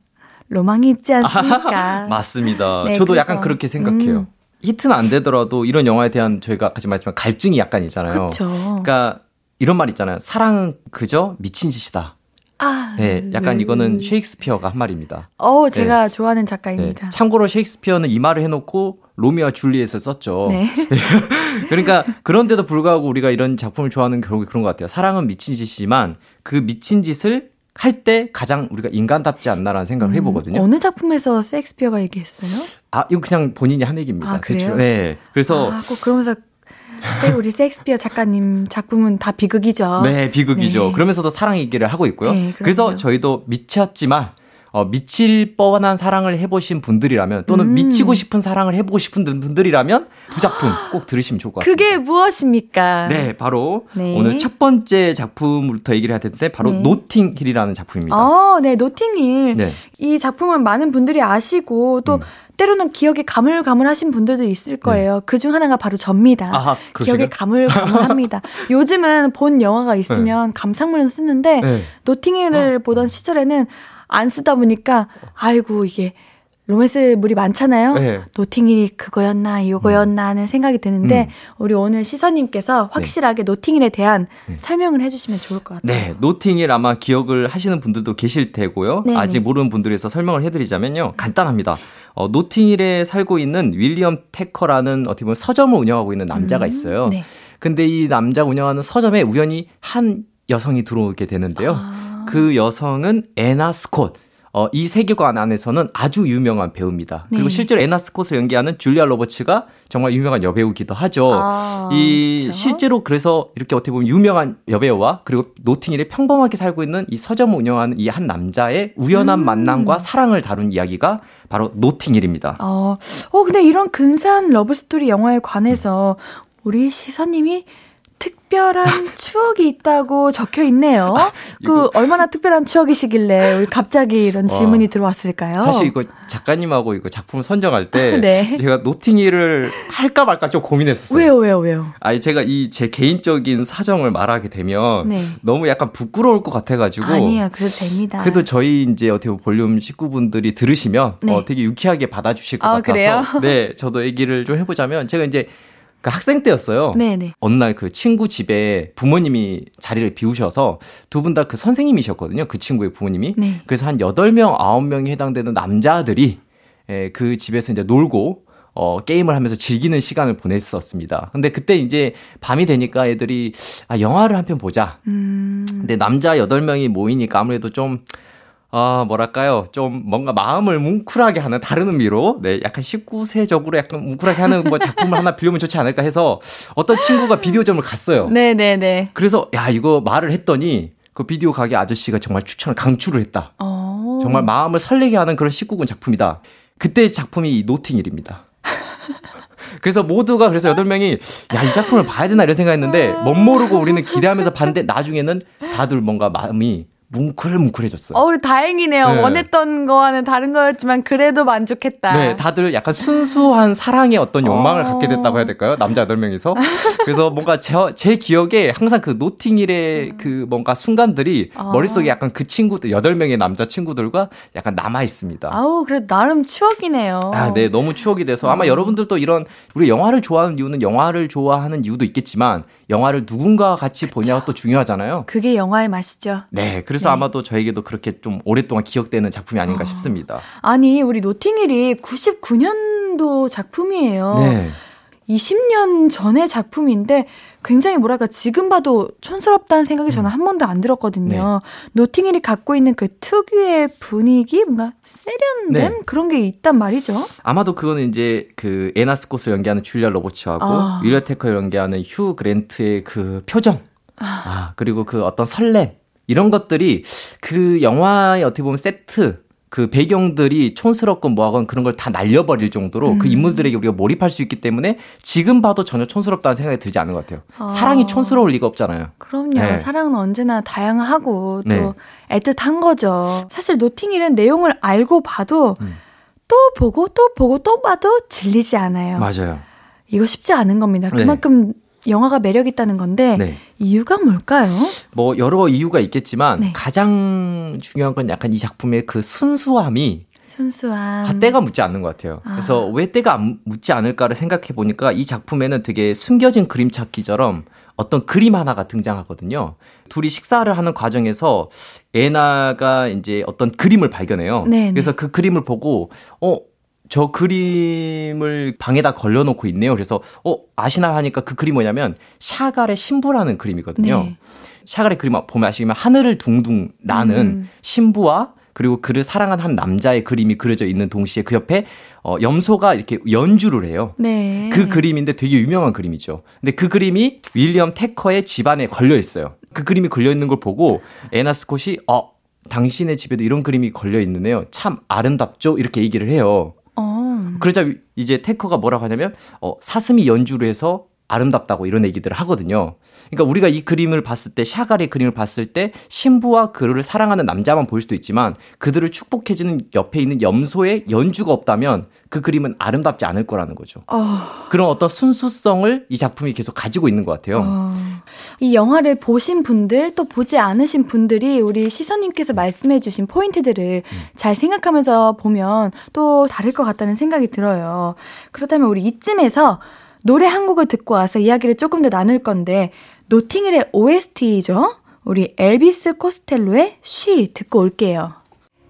로망이 있지 않습니까? [laughs] 맞습니다. 네, 저도 그래서, 약간 그렇게 생각해요. 음. 히트는 안 되더라도 이런 영화에 대한 저희가 아까 말했지만 갈증이 약간 있잖아요. 그렇죠. 그러니까 이런 말 있잖아요. 사랑은 그저 미친 짓이다. 아, 네, 약간 이거는 셰익스피어가 한 말입니다. 어, 제가 좋아하는 네, 작가입니다. 참고로 셰익스피어는 이 말을 해놓고 로미오와 줄리엣을 썼죠. 네. [laughs] 그러니까 그런데도 불구하고 우리가 이런 작품을 좋아하는 결국에 그런 것 같아요. 사랑은 미친 짓이지만 그 미친 짓을 할 때 가장 우리가 인간답지 않나라는 생각을 해보거든요. 음, 어느 작품에서 셰익스피어가 얘기했어요? 아, 이거 그냥 본인이 한 얘기입니다. 아, 그래요? 대충. 네. 그래서 아, 꼭 그러면서 세- 우리 셰익스피어 작가님 작품은 다 비극이죠. 네, 비극이죠. 네. 그러면서도 사랑 얘기를 하고 있고요. 네. 그래서 저희도 미쳤지만 어, 미칠 뻔한 사랑을 해보신 분들이라면 또는 음. 미치고 싶은 사랑을 해보고 싶은 분들이라면 두 작품 꼭 들으시면 좋을 것 같습니다. 그게 무엇입니까? 네, 바로 네. 오늘 첫 번째 작품부터 얘기를 해야 되는데 바로 네. 노팅힐이라는 작품입니다. 아, 네, 노팅힐. 네. 이 작품은 많은 분들이 아시고 또 음. 때로는 기억이 가물가물하신 분들도 있을 거예요. 그중 하나가 바로 접니다. 네. 아하? 기억이 가물가물합니다. [laughs] 요즘은 본 영화가 있으면 감상문을 쓰는데 네. 노팅힐을 보던 시절에는 안 쓰다 보니까 아이고 이게 로맨스 물이 많잖아요. 네. 노팅힐이 그거였나 이거였나 하는 생각이 드는데 음. 우리 오늘 시선님께서 확실하게 노팅힐에 대한 설명을 해주시면 좋을 것 같아요. 네, 노팅힐 아마 기억을 하시는 분들도 계실 테고요. 네네. 아직 모르는 분들에서 설명을 해드리자면요. 간단합니다. 어, 노팅힐에 살고 있는 윌리엄 테커라는 어떻게 보면 서점을 운영하고 있는 남자가 음, 있어요. 네. 근데 이 남자 운영하는 서점에 우연히 한 여성이 들어오게 되는데요. 아. 그 여성은 에나 스콧. 어, 이 세계관 안에서는 아주 유명한 배우입니다. 네. 그리고 실제로 에나 스콧을 연기하는 줄리아 로버츠가 정말 유명한 여배우기도 하죠. 아, 이 그렇죠? 실제로 그래서 이렇게 어떻게 보면 유명한 여배우와 그리고 노팅힐에 평범하게 살고 있는 이 서점을 운영하는 이 한 남자의 우연한 음. 만남과 사랑을 다룬 이야기가 바로 노팅힐입니다. 어, 어 근데 이런 근사한 러브 스토리 영화에 관해서 우리 시사님이 특별한 [laughs] 추억이 있다고 적혀 있네요. 아, 그 얼마나 특별한 추억이시길래 우리 갑자기 이런 질문이 와, 들어왔을까요? 사실 이거 작가님하고 이거 작품 선정할 때 [laughs] 네. 제가 노팅힐을 할까 말까 좀 고민했었어요. 왜요, 왜요, 왜요? 아니 제가 이 제 개인적인 사정을 말하게 되면 네. 너무 약간 부끄러울 것 같아가지고 아니요, 그래도 됩니다. 그래도 저희 이제 어떻게 볼륨 식구분들이 들으시면 네. 어, 되게 유쾌하게 받아주실 것 아, 같아서 그래요? 네, 저도 얘기를 좀 해보자면 제가 이제 그 학생 때였어요. 네네. 어느 날 그 친구 집에 부모님이 자리를 비우셔서 두 분 다 그 선생님이셨거든요. 그 친구의 부모님이. 네. 그래서 한 8명, 9명이 해당되는 남자들이 에, 그 집에서 이제 놀고 어, 게임을 하면서 즐기는 시간을 보냈었습니다. 근데 그때 이제 밤이 되니까 애들이 아, 영화를 한 편 보자. 음... 근데 남자 8명이 모이니까 아무래도 좀 아, 뭐랄까요. 좀 뭔가 마음을 뭉클하게 하는 다른 의미로, 네, 약간 19세적으로 약간 뭉클하게 하는 뭐 작품을 하나 빌려면 좋지 않을까 해서 어떤 친구가 비디오점을 갔어요. 네네네. 네, 네. 그래서, 야, 이거 말을 했더니 그 비디오 가게 아저씨가 정말 추천을 강추를 했다. 오. 어. 정말 마음을 설레게 하는 그런 19금 작품이다. 그때 작품이 노팅일입니다. [laughs] 그래서 모두가 그래서 여덟 명이 야, 이 작품을 봐야 되나 이런 생각했는데 멋 모르고 우리는 기대하면서 봤는데 나중에는 다들 뭔가 마음이 뭉클뭉클해졌어요. 어, 다행이네요. 네. 원했던 거와는 다른 거였지만 그래도 만족했다. 네, 다들 약간 순수한 사랑의 어떤 욕망을 어... 갖게 됐다고 해야 될까요? 남자 8명이서. 그래서 뭔가 제, 제 기억에 항상 그 노팅힐의 그 뭔가 순간들이 어... 머릿속에 약간 그 친구들, 8명의 남자 친구들과 약간 남아 있습니다. 아우, 그래 나름 추억이네요. 아, 네, 너무 추억이 돼서 아마 어. 여러분들도 이런 우리 영화를 좋아하는 이유는 영화를 좋아하는 이유도 있겠지만 영화를 누군가와 같이 보냐가 또 중요하잖아요. 그게 영화의 맛이죠. 네, 그래서 네. 아마도 저에게도 그렇게 좀 오랫동안 기억되는 작품이 아닌가 어. 싶습니다. 아니, 우리 노팅힐이 99년도 작품이에요. 네. 20년 전의 작품인데 굉장히 뭐랄까 지금 봐도 촌스럽다는 생각이 저는 음. 한 번도 안 들었거든요. 네. 노팅힐이 갖고 있는 그 특유의 분위기 뭔가 세련됨 네. 그런 게 있단 말이죠. 아마도 그거는 이제 그 에나 스콧을 연기하는 줄리아 로버츠하고 아. 윌리엄 테커를 연기하는 휴 그랜트의 그 표정 아. 아 그리고 그 어떤 설렘 이런 것들이 그 영화의 어떻게 보면 세트 그 배경들이 촌스럽건 뭐하건 그런 걸 다 날려버릴 정도로 그 음. 그 인물들에게 우리가 몰입할 수 있기 때문에 지금 봐도 전혀 촌스럽다는 생각이 들지 않는 것 같아요. 아. 사랑이 촌스러울 리가 없잖아요. 그럼요. 네. 사랑은 언제나 다양하고 또 네. 애틋한 거죠. 사실 노팅힐은 내용을 알고 봐도 음. 또 보고 또 보고 또 봐도 질리지 않아요. 맞아요. 이거 쉽지 않은 겁니다. 네. 그만큼 네. 영화가 매력 있다는 건데 네. 이유가 뭘까요? 뭐 여러 이유가 있겠지만 네. 가장 중요한 건 약간 이 작품의 그 순수함이 순수함. 때가 묻지 않는 것 같아요. 아. 그래서 왜 때가 묻지 않을까를 생각해 보니까 이 작품에는 되게 숨겨진 그림 찾기처럼 어떤 그림 하나가 등장하거든요. 둘이 식사를 하는 과정에서 에나가 이제 어떤 그림을 발견해요. 네네. 그래서 그 그림을 보고 어, 저 그림을 방에다 걸려놓고 있네요. 그래서 어 아시나 하니까 그 그림 뭐냐면 샤갈의 신부라는 그림이거든요. 네. 샤갈의 그림 보면 아시면 하늘을 둥둥 나는 음. 신부와 그리고 그를 사랑한 한 남자의 그림이 그려져 있는 동시에 그 옆에 어, 염소가 이렇게 연주를 해요. 네. 그 그림인데 되게 유명한 그림이죠. 근데 그 그림이 윌리엄 테커의 집안에 걸려 있어요. 그 그림이 걸려 있는 걸 보고 에나 스콧이 어 당신의 집에도 이런 그림이 걸려 있는데요. 참 아름답죠? 이렇게 얘기를 해요. 어. 그러자 이제 테커가 뭐라고 하냐면 어, 사슴이 연주를 해서 아름답다고 이런 얘기들을 하거든요. 그러니까 우리가 이 그림을 봤을 때 샤갈의 그림을 봤을 때 신부와 그를 사랑하는 남자만 볼 수도 있지만 그들을 축복해주는 옆에 있는 염소의 연주가 없다면 그 그림은 아름답지 않을 거라는 거죠. 어... 그런 어떤 순수성을 이 작품이 계속 가지고 있는 것 같아요. 어... 이 영화를 보신 분들 또 보지 않으신 분들이 우리 시선님께서 말씀해주신 포인트들을 음. 잘 생각하면서 보면 또 다를 것 같다는 생각이 들어요. 그렇다면 우리 이쯤에서 노래 한 곡을 듣고 와서 이야기를 조금 더 나눌 건데 노팅힐의 OST죠. 우리 엘비스 코스텔로의 쉬 듣고 올게요.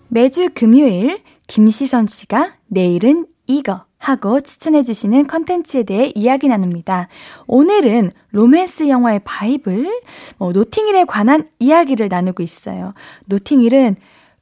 매주 금요일 김시선 씨가 내일은 이거 하고 추천해주시는 컨텐츠에 대해 이야기 나눕니다. 오늘은 로맨스 영화의 바이블, 어, 노팅힐에 관한 이야기를 나누고 있어요. 노팅힐은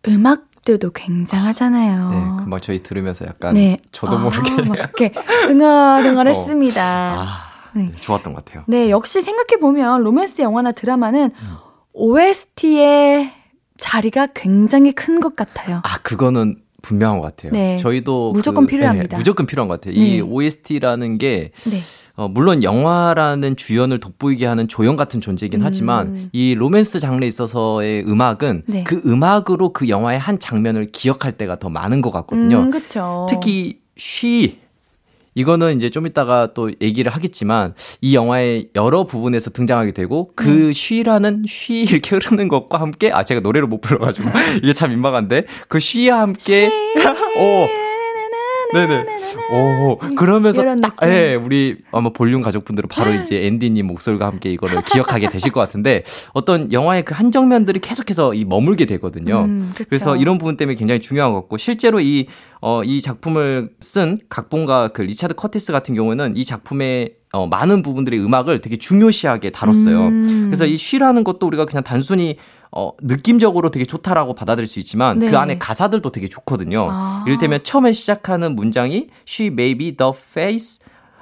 음악 모습들도 굉장하잖아요. 네, 금방 저희 들으면서 약간 네. 저도 모르게 [laughs] 아, 이렇게 흥얼흥얼했습니다. 어. 아, 네. 좋았던 것 같아요. 네, 역시 생각해 보면 로맨스 영화나 드라마는 음. OST의 자리가 굉장히 큰 것 같아요. 아, 그거는 분명한 것 같아요. 네. 저희도 무조건 그, 필요합니다. 네, 무조건 필요한 것 같아요. 이 OST라는 게 네. 어, 물론 영화라는 주연을 돋보이게 하는 조연 같은 존재이긴 음. 하지만 이 로맨스 장르에 있어서의 음악은 네. 그 음악으로 그 영화의 한 장면을 기억할 때가 더 많은 것 같거든요. 음, 특히 쉬 이거는 이제 좀 이따가 또 얘기를 하겠지만 이 영화의 여러 부분에서 등장하게 되고 그 음. 쉬라는 쉬 이렇게 흐르는 것과 함께 아 제가 노래를 못 불러가지고 [laughs] 이게 참 민망한데 그 쉬와 함께 오 [laughs] 네네. 오, 그러면서 딱, 예, 네, 우리 아마 볼륨 가족분들은 바로 이제 앤디님 목소리와 함께 이거를 기억하게 되실 것 같은데 어떤 영화의 그 한 장면들이 계속해서 이 머물게 되거든요. 음, 그래서 이런 부분 때문에 굉장히 중요한 것 같고 실제로 이, 어, 이 작품을 쓴 각본가 그 리차드 커티스 같은 경우는 이 작품의 어, 많은 부분들의 음악을 되게 중요시하게 다뤘어요. 음. 그래서 이 She라는 것도 우리가 그냥 단순히 어, 느낌적으로 되게 좋다라고 받아들일 수 있지만 그 네. 그 안에 가사들도 되게 좋거든요. 아. 이를테면 처음에 시작하는 문장이 She may be the face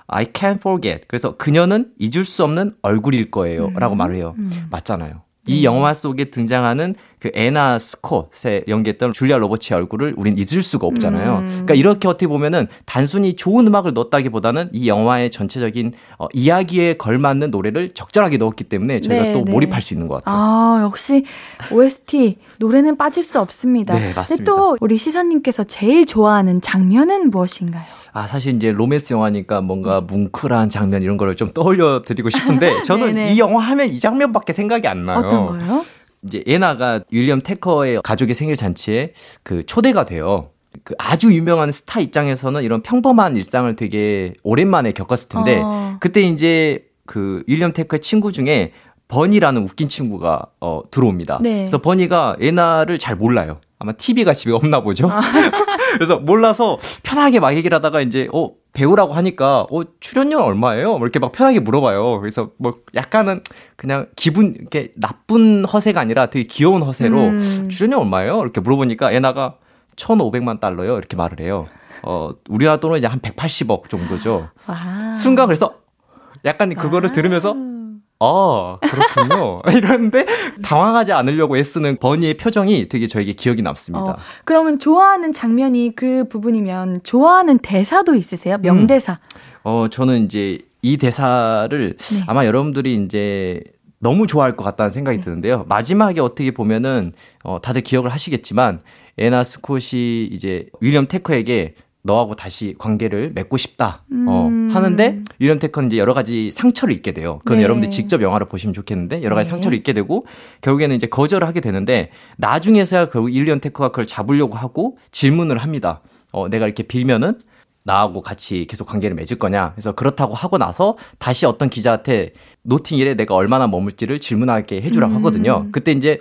I can't forget. 그래서 그녀는 잊을 수 없는 얼굴일 거예요. 음. 라고 말을 해요. 음. 맞잖아요. 이 네. 영화 속에 등장하는 그 에나 스콧에 연기했던 줄리아 로버츠의 얼굴을 우린 잊을 수가 없잖아요. 음. 그러니까 이렇게 어떻게 보면은 단순히 좋은 음악을 넣었다기보다는 이 영화의 전체적인 어, 이야기에 걸맞는 노래를 적절하게 넣었기 때문에 저희가 네, 또 네. 몰입할 수 있는 것 같아요. 아, 역시 OST 노래는 빠질 수 없습니다. 네, 맞습니다. 근데 또 우리 시선님께서 제일 좋아하는 장면은 무엇인가요? 아, 사실 이제 로맨스 영화니까 뭔가 뭉클한 장면 이런 거를 좀 떠올려 드리고 싶은데 [laughs] 저는 이 영화 하면 이 장면밖에 생각이 안 나요. 어떤 거요? 이제 예나가 윌리엄 테커의 가족의 생일 잔치에 그 초대가 돼요. 그 아주 유명한 스타 입장에서는 이런 평범한 일상을 되게 오랜만에 겪었을 텐데 어. 그때 이제 그 윌리엄 테커의 친구 중에 버니라는 웃긴 친구가 어 들어옵니다. 네. 그래서 버니가 예나를 잘 몰라요. 아마 TV가 집에 없나 보죠. 아. [laughs] 그래서 몰라서 편하게 막 얘기를 하다가 이제 어 배우라고 하니까 어 출연료 얼마예요? 뭐 이렇게 막 편하게 물어봐요. 그래서 뭐 약간은 그냥 기분 이렇게 나쁜 허세가 아니라 되게 귀여운 허세로 음. 출연료 얼마예요? 이렇게 물어보니까 애나가 1,500만 달러요. 이렇게 말을 해요. 어 우리나라 돈은 이제 한 180억 정도죠. 와. 순간 그래서 약간 그거를 아. 들으면서 아, 그렇군요. [laughs] 이러는데 당황하지 않으려고 애쓰는 버니의 표정이 되게 저에게 기억이 남습니다. 어, 그러면 좋아하는 장면이 그 부분이면 좋아하는 대사도 있으세요? 명대사. 음. 어, 저는 이제 이 대사를 네. 아마 여러분들이 이제 너무 좋아할 것 같다는 생각이 네. 드는데요. 마지막에 어떻게 보면은 어, 다들 기억을 하시겠지만 에나 스콧이 이제 윌리엄 테커에게 너하고 다시 관계를 맺고 싶다. 어, 음. 하는데 윌리엄 테커는 이제 여러 가지 상처를 입게 돼요. 그건 네. 여러분들 직접 영화를 보시면 좋겠는데 여러 가지 네. 상처를 입게 되고 결국에는 이제 거절을 하게 되는데 나중에서야 결국 윌리엄 테커가 그걸 잡으려고 하고 질문을 합니다. 어, 내가 이렇게 빌면은 나하고 같이 계속 관계를 맺을 거냐. 그래서 그렇다고 하고 나서 다시 어떤 기자한테 노팅힐에 내가 얼마나 머물지를 질문하게 해주라고 음. 하거든요. 그때 이제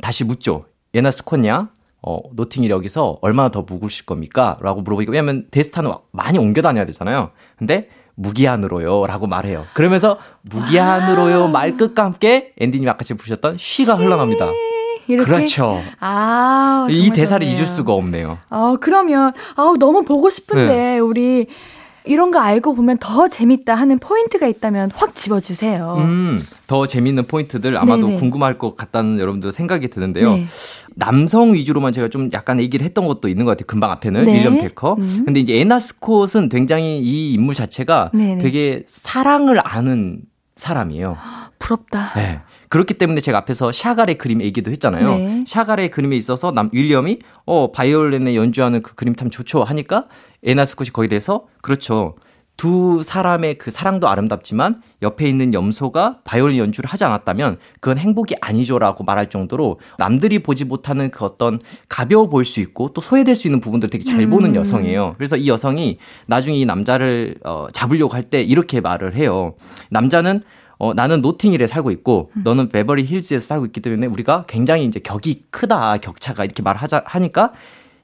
다시 묻죠. 에나 스콧 양? 어, 노팅힐 여기서 얼마나 더 묵으실 겁니까? 라고 물어보니까, 왜냐면 대스타는 많이 옮겨 다녀야 되잖아요. 근데, 무기한으로요. 라고 말해요. 그러면서, 무기한으로요. 말 끝과 함께, 앤디님 아까 지금 부르셨던 She가 흘러나옵니다. 이렇게? 그렇죠. 아, 이 대사를 좋네요. 잊을 수가 없네요. 어, 그러면, 아우, 너무 보고 싶은데, 네. 우리, 이런 거 알고 보면 더 재밌다 하는 포인트가 있다면 확 집어주세요. 음, 더 재밌는 포인트들 아마도 네네. 궁금할 것 같다는 여러분들 생각이 드는데요. 네. 남성 위주로만 제가 좀 약간 얘기를 했던 것도 있는 것 같아요. 금방 앞에는 네. 윌리엄 데커. 음. 근데 이제 에나 스콧은 굉장히 이 인물 자체가 네네. 되게 사랑을 아는 사람이에요. 부럽다. 네. 그렇기 때문에 제가 앞에서 샤갈의 그림 얘기도 했잖아요. 네. 샤갈의 그림에 있어서 남 윌리엄이 어 바이올린에 연주하는 그 그림 참 좋죠 하니까 에나 스콧이 거기에 대해서 그렇죠. 두 사람의 그 사랑도 아름답지만 옆에 있는 염소가 바이올린 연주를 하지 않았다면 그건 행복이 아니죠라고 말할 정도로 남들이 보지 못하는 그 어떤 가벼워 보일 수 있고 또 소외될 수 있는 부분들 되게 잘 보는 음. 여성이에요. 그래서 이 여성이 나중에 이 남자를 어, 잡으려고 할 때 이렇게 말을 해요. 남자는 어, 나는 노팅힐에 살고 있고 음. 너는 베버리 힐즈에서 살고 있기 때문에 우리가 굉장히 이제 격이 크다 격차가 이렇게 말하자 하니까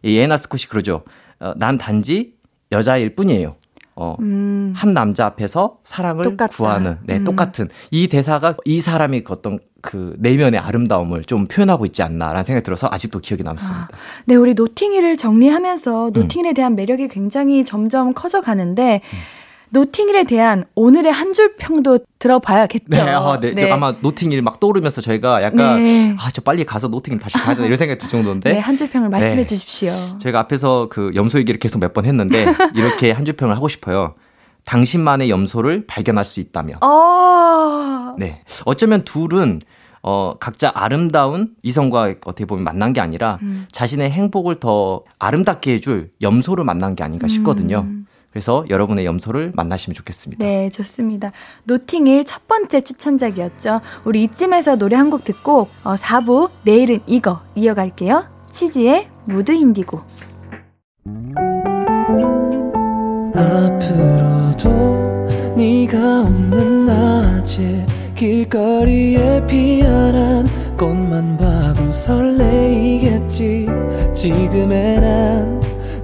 이 에나 스콧이 그러죠. 어, 난 단지 여자일 뿐이에요. 어, 음. 한 남자 앞에서 사랑을 똑같다. 구하는, 네, 음. 똑같은. 이 대사가 이 사람이 어떤 그 내면의 아름다움을 좀 표현하고 있지 않나라는 생각이 들어서 아직도 기억에 남습니다. 아, 네, 우리 노팅힐을 정리하면서 노팅힐에 음. 대한 매력이 굉장히 점점 커져 가는데, 음. 노팅힐에 대한 오늘의 한 줄 평도 들어봐야겠죠. 네, 아, 네. 네. 아마 노팅힐 막 떠오르면서 저희가 약간 네. 아, 저 빨리 가서 노팅힐 다시 가야 되나 이런 생각이 들 정도인데. 네, 한 줄 평을 말씀해 네. 주십시오. 저희가 앞에서 그 염소 얘기를 계속 몇 번 했는데 [laughs] 이렇게 한 줄 평을 하고 싶어요. 당신만의 염소를 발견할 수 있다면. 어... 네. 어쩌면 둘은 어, 각자 아름다운 이성과 어떻게 보면 만난 게 아니라 음. 자신의 행복을 더 아름답게 해줄 염소를 만난 게 아닌가 싶거든요. 음. 그래서 여러분의 염소를 만나시면 좋겠습니다. 네, 좋습니다. 노팅힐 첫 번째 추천작이었죠. 우리 이쯤에서 노래 한 곡 듣고 어, 4부 내일은 이거 이어갈게요. 치즈의 Mood Indigo. 앞으로도 네가 없는 낮에 길거리에 피어난 꽃만 봐도 설레이겠지 지금의 난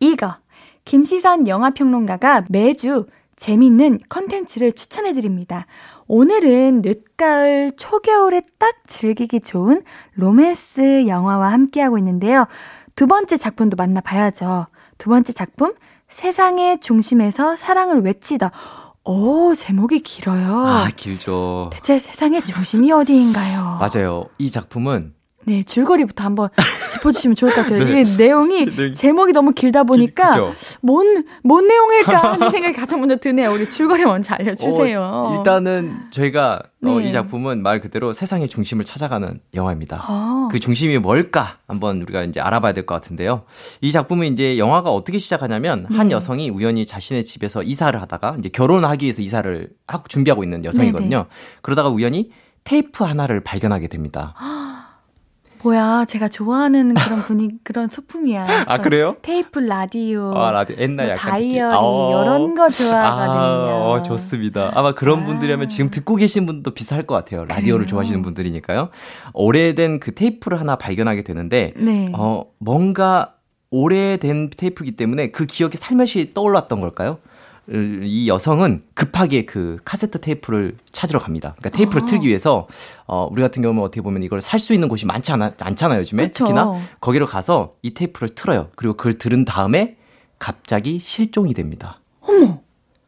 이거 김시선 영화평론가가 매주 재밌는 컨텐츠를 추천해드립니다. 오늘은 늦가을 초겨울에 딱 즐기기 좋은 로맨스 영화와 함께하고 있는데요. 두 번째 작품도 만나봐야죠. 두 번째 작품, 세상의 중심에서 사랑을 외치다. 오, 제목이 길어요. 아, 길죠. 대체 세상의 중심이 어디인가요? 맞아요. 이 작품은 네, 줄거리부터 한번 짚어주시면 좋을 것 같아요. [laughs] 네. 이게 내용이 네. 제목이 너무 길다 보니까 뭔, 뭔 내용일까 하는 [laughs] 생각이 가장 먼저 드네요. 우리 줄거리 먼저 알려주세요. 어, 일단은 저희가 네. 어, 이 작품은 말 그대로 세상의 중심을 찾아가는 영화입니다. 아. 그 중심이 뭘까 한번 우리가 이제 알아봐야 될 것 같은데요. 이 작품은 이제 영화가 어떻게 시작하냐면 한 네. 여성이 우연히 자신의 집에서 이사를 하다가 이제 결혼하기 위해서 이사를 하고 준비하고 있는 여성이거든요. 네네. 그러다가 우연히 테이프 하나를 발견하게 됩니다. 뭐야, 제가 좋아하는 그런 분위 [laughs] 그런 소품이야. 아, 그래요? 테이프 라디오. 아, 라디오. 옛날 뭐 약간. 다이어리, 어. 이런 거 좋아하거든요. 아, 어, 좋습니다. 아마 그런 아. 분들이라면 지금 듣고 계신 분도 비슷할 것 같아요. 라디오를 그래요? 좋아하시는 분들이니까요. 오래된 그 테이프를 하나 발견하게 되는데, 네. 어, 뭔가 오래된 테이프이기 때문에 그 기억이 살며시 떠올랐던 걸까요? 이 여성은 급하게 그 카세트 테이프를 찾으러 갑니다. 그러니까 테이프를 아. 틀기 위해서 어 우리 같은 경우는 어떻게 보면 이걸 살 수 있는 곳이 많지 않아, 않잖아요, 요즘에. 그쵸. 특히나 거기로 가서 이 테이프를 틀어요. 그리고 그걸 들은 다음에 갑자기 실종이 됩니다. 어머.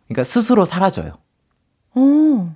그러니까 스스로 사라져요. 오.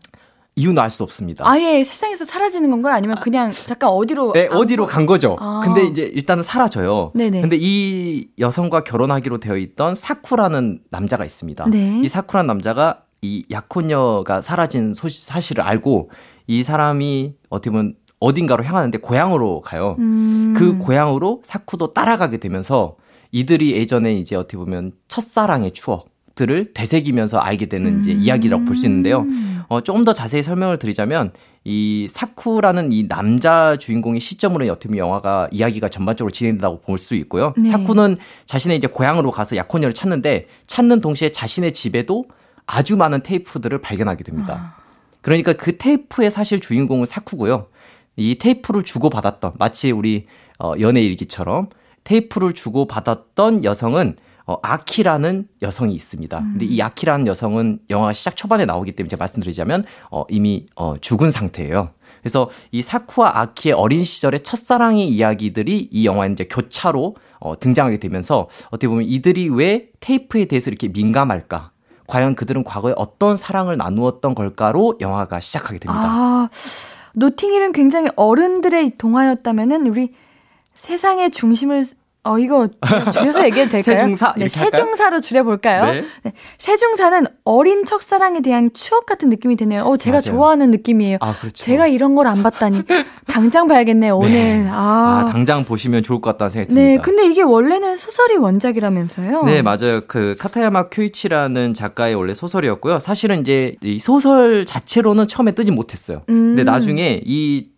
이유는 알 수 없습니다. 아예 세상에서 사라지는 건가요? 아니면 그냥 잠깐 어디로? 네, 어디로 간 거죠. 아. 근데 이제 일단은 사라져요. 네네. 근데 이 여성과 결혼하기로 되어 있던 사쿠라는 남자가 있습니다. 네. 이 사쿠라는 남자가 이 약혼녀가 사라진 소식, 사실을 알고 이 사람이 어떻게 보면 어딘가로 향하는데 고향으로 가요. 음. 그 고향으로 사쿠도 따라가게 되면서 이들이 예전에 이제 어떻게 보면 첫사랑의 추억, 들을 되새기면서 알게 되는 이제 음. 이야기라고 볼 수 있는데요. 어, 조금 더 자세히 설명을 드리자면 이 사쿠라는 이 남자 주인공의 시점으로 어떻게 보면 영화가 이야기가 전반적으로 진행된다고 볼 수 있고요. 네. 사쿠는 자신의 이제 고향으로 가서 약혼녀를 찾는데 찾는 동시에 자신의 집에도 아주 많은 테이프들을 발견하게 됩니다. 아. 그러니까 그 테이프의 사실 주인공은 사쿠고요. 이 테이프를 주고 받았던 마치 우리 어, 연애 일기처럼 테이프를 주고 받았던 여성은 어, 아키라는 여성이 있습니다. 음. 근데 이 아키라는 여성은 영화 시작 초반에 나오기 때문에 제가 말씀드리자면 어, 이미 어, 죽은 상태예요. 그래서 이 사쿠와 아키의 어린 시절의 첫사랑의 이야기들이 이 영화에 이제 교차로 어, 등장하게 되면서 어떻게 보면 이들이 왜 테이프에 대해서 이렇게 민감할까? 과연 그들은 과거에 어떤 사랑을 나누었던 걸까로 영화가 시작하게 됩니다. 아, 노팅힐은 굉장히 어른들의 동화였다면은 우리 세상의 중심을 어, 이거 줄여서 얘기해도 될까요? 세중사? 네? 세중사로 줄여볼까요? 네. 네, 세중사는 어린 첫사랑에 대한 추억 같은 느낌이 드네요. 어, 제가 맞아요. 좋아하는 느낌이에요. 아, 그렇죠. 제가 이런 걸 안 봤다니. 당장 봐야겠네요, 오늘. 네. 아, 아. 당장 보시면 좋을 것 같다는 생각이 네, 듭니다. 근데 이게 원래는 소설이 원작이라면서요? 네, 맞아요. 그 카타야마 쿄이치라는 작가의 원래 소설이었고요. 사실은 이제 이 소설 자체로는 처음에 뜨지 못했어요. 음. 근데 나중에 이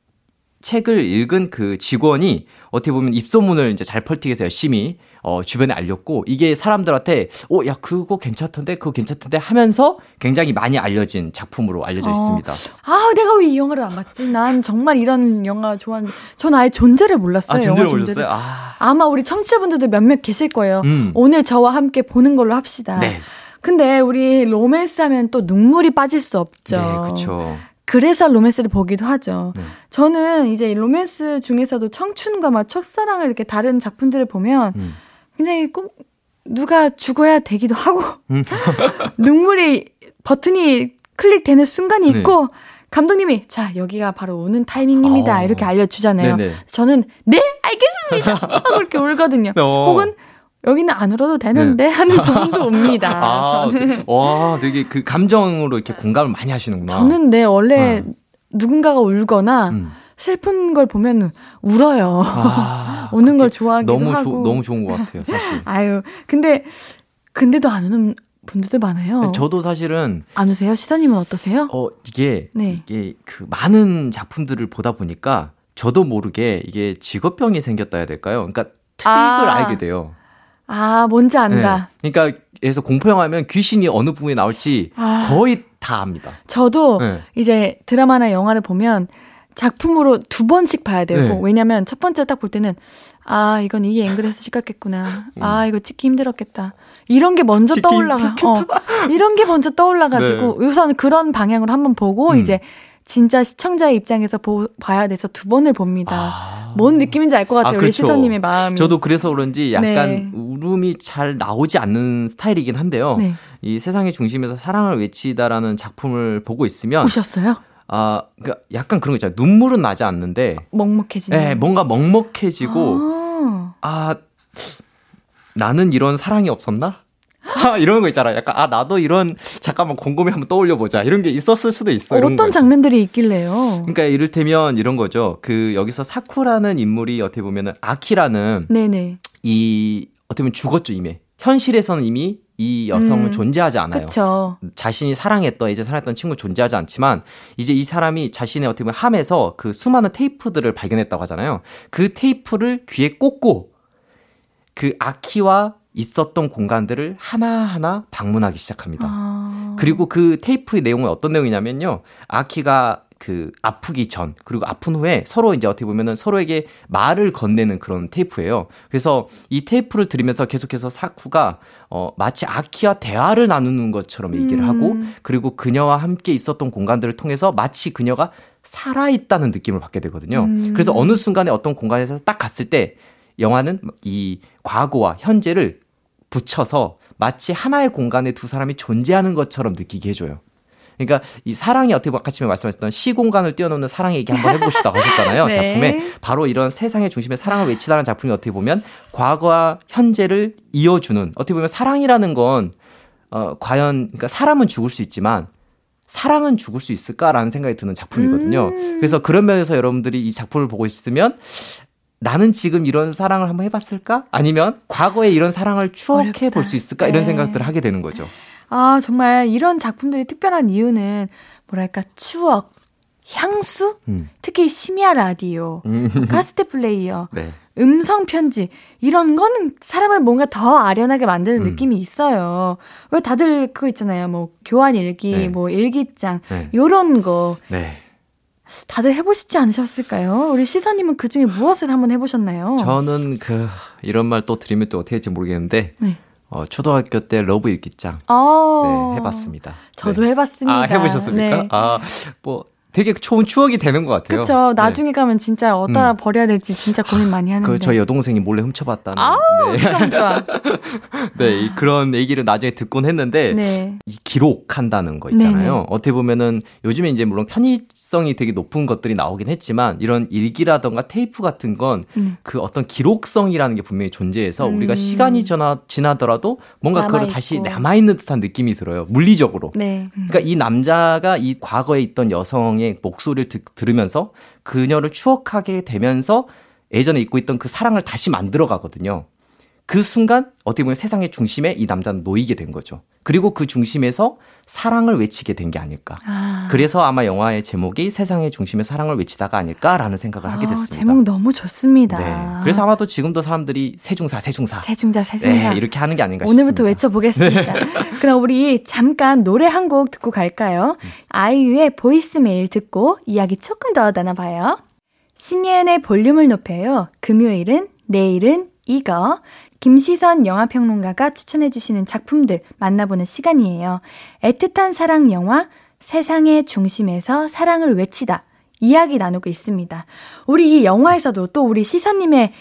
책을 읽은 그 직원이 어떻게 보면 입소문을 이제 잘 펄틱해서 열심히 어, 주변에 알렸고 이게 사람들한테 어, 야, 그거 괜찮던데, 그거 괜찮던데 하면서 굉장히 많이 알려진 작품으로 알려져 어. 있습니다. 아, 내가 왜 이 영화를 안 봤지? 난 정말 이런 영화 좋아하는데. 전 아예 존재를 몰랐어요. 아, 존재를. 올렸어요? 아, 아마 우리 청취자분들도 몇몇 계실 거예요. 음. 오늘 저와 함께 보는 걸로 합시다. 네. 근데 우리 로맨스 하면 또 눈물이 빠질 수 없죠. 네, 그렇죠. 그래서 로맨스를 보기도 하죠. 네. 저는 이제 로맨스 중에서도 청춘과 막 첫사랑을 이렇게 다른 작품들을 보면 음. 굉장히 꼭 누가 죽어야 되기도 하고 음. [laughs] 눈물이 버튼이 클릭되는 순간이 네. 있고 감독님이 자 여기가 바로 우는 타이밍입니다 어. 이렇게 알려주잖아요. 네네. 저는 네 알겠습니다 하고 이렇게 울거든요. 어. 혹은 여기는 안 울어도 되는데 하는 부분도 옵니다. [laughs] 아, 저는 와, 되게 그 감정으로 이렇게 공감을 많이 하시는구나. 저는 네 원래 음. 누군가가 울거나 음. 슬픈 걸 보면 울어요. 아, [laughs] 우는 걸 좋아하기도 너무 하고. 조, 너무 좋은 것 같아요, 사실. [laughs] 아유 근데 근데도 안 우는 분들도 많아요. 저도 사실은 안 우세요? 시사님은 어떠세요? 어 이게 네. 이게 그 많은 작품들을 보다 보니까 저도 모르게 이게 직업병이 생겼다 해야 될까요? 그러니까 트릭을 아. 알게 돼요. 아 뭔지 안다. 네. 그러니까 그래서 공포 영화면 귀신이 어느 부분에 나올지 아. 거의 다 압니다. 저도 네. 이제 드라마나 영화를 보면 작품으로 두 번씩 봐야 되고 네. 왜냐면 첫 번째 딱 볼 때는 아 이건 이 앵글에서 찍었겠구나 아 이거 찍기 힘들었겠다 이런 게 먼저 음. 떠올라가 어, 이런 게 먼저 떠올라가지고 네. 우선 그런 방향으로 한번 보고 음. 이제 진짜 시청자의 입장에서 보, 봐야 돼서 두 번을 봅니다. 아. 뭔 느낌인지 알 것 같아요. 아, 우리 그렇죠. 시선님의 마음이. 저도 그래서 그런지 약간 네. 울음이 잘 나오지 않는 스타일이긴 한데요. 네. 이 세상의 중심에서 사랑을 외치다라는 작품을 보고 있으면 우셨어요? 아, 그러니까 약간 그런 거 있잖아요. 눈물은 나지 않는데 먹먹해지는. 네, 뭔가 먹먹해지고 아. 아 나는 이런 사랑이 없었나? 아, 이런 거 있잖아. 약간 아 나도 이런 잠깐만 곰곰이 한번 떠올려 보자. 이런 게 있었을 수도 있어. 이런 어떤 거. 장면들이 있길래요? 그러니까 이를테면 이런 거죠. 그 여기서 사쿠라는 인물이 어떻게 보면은 아키라는 네네. 이 어떻게 보면 죽었죠 이미. 현실에서는 이미 이 여성은 음, 존재하지 않아요. 그쵸. 자신이 사랑했던 이제 사랑했던 친구 존재하지 않지만 이제 이 사람이 자신의 어떻게 보면 함에서 그 수많은 테이프들을 발견했다고 하잖아요. 그 테이프를 귀에 꽂고 그 아키와 있었던 공간들을 하나하나 방문하기 시작합니다. 아. 그리고 그 테이프의 내용은 어떤 내용이냐면요. 아키가 그 아프기 전 그리고 아픈 후에 서로 이제 어떻게 보면은 서로에게 말을 건네는 그런 테이프예요. 그래서 이 테이프를 들으면서 계속해서 사쿠가 어 마치 아키와 대화를 나누는 것처럼 얘기를 음. 하고 그리고 그녀와 함께 있었던 공간들을 통해서 마치 그녀가 살아 있다는 느낌을 받게 되거든요. 음. 그래서 어느 순간에 어떤 공간에서 딱 갔을 때 영화는 이 과거와 현재를 붙여서 마치 하나의 공간에 두 사람이 존재하는 것처럼 느끼게 해줘요. 그러니까 이 사랑이 어떻게 아까 처음에 말씀하셨던 시공간을 뛰어넘는 사랑 얘기 한번 해보고 싶다고 [laughs] 하셨잖아요. 네. 작품에 바로 이런 세상의 중심에 사랑을 외치다는 작품이 어떻게 보면 과거와 현재를 이어주는 어떻게 보면 사랑이라는 건 어, 과연 그러니까 사람은 죽을 수 있지만 사랑은 죽을 수 있을까라는 생각이 드는 작품이거든요. 음. 그래서 그런 면에서 여러분들이 이 작품을 보고 있으면 나는 지금 이런 사랑을 한번 해봤을까? 아니면 과거에 이런 사랑을 추억해. 볼 수 있을까? 이런 네. 생각들을 하게 되는 거죠. 아, 정말 이런 작품들이 특별한 이유는 뭐랄까, 추억, 향수? 음. 특히 심야 라디오, 음. 카스트 플레이어, [laughs] 네. 음성 편지 이런 거는 사람을 뭔가 더 아련하게 만드는 음. 느낌이 있어요. 왜 다들 그거 있잖아요. 뭐 교환 일기, 네. 뭐 일기장 네. 요런 거 네. 다들 해보시지 않으셨을까요? 우리 시사님은 그 중에 무엇을 한번 해보셨나요? 저는 그 이런 말 또 드리면 또 어떻게 할지 모르겠는데 네. 어, 초등학교 때 love 일기장 어, 네, 해봤습니다. 저도 네. 해봤습니다. 아 해보셨습니까? 네. 아 뭐 되게 좋은 추억이 되는 것 같아요. 그렇죠. 나중에 네. 가면 진짜 어디다 음. 버려야 될지 진짜 고민 많이 하는데. 그 저희 여동생이 몰래 훔쳐봤다는. 아우, 네. 좋아. [laughs] 네, 그런 얘기를 나중에 듣곤 했는데 네. 이 기록한다는 거 있잖아요. 네네. 어떻게 보면은 요즘에 이제 물론 편의성이 되게 높은 것들이 나오긴 했지만 이런 일기라던가 테이프 같은 건그 음. 어떤 기록성이라는 게 분명히 존재해서 음. 우리가 시간이 지나, 지나더라도 뭔가 그걸 다시 남아 있는 듯한 느낌이 들어요. 물리적으로. 네. 음. 그러니까 이 남자가 이 과거에 있던 여성의 목소리를 듣, 들으면서 그녀를 추억하게 되면서 예전에 잊고 있던 그 사랑을 다시 만들어 가거든요. 그 순간 어떻게 보면 세상의 중심에 이 남자는 놓이게 된 거죠. 그리고 그 중심에서 사랑을 외치게 된 게 아닐까. 아. 그래서 아마 영화의 제목이 세상의 중심에 사랑을 외치다가 아닐까라는 생각을 아, 하게 됐습니다. 제목 너무 좋습니다. 네. 그래서 아마도 지금도 사람들이 세중사, 세중사. 세중자, 세중사. 네, 이렇게 하는 게 아닌가 오늘부터 싶습니다. 외쳐보겠습니다. [laughs] 네. 그럼 우리 잠깐 노래 한 곡 듣고 갈까요? 아이유의 보이스메일 듣고 이야기 조금 더 나눠봐요. 신예은의 볼륨을 높여요. 금요일은 내일은 이거 김시선 영화평론가가 추천해주시는 작품들 만나보는 시간이에요. 애틋한 사랑 영화 세상의 중심에서 사랑을 외치다 이야기 나누고 있습니다. 우리 이 영화에서도 또 우리 시선님의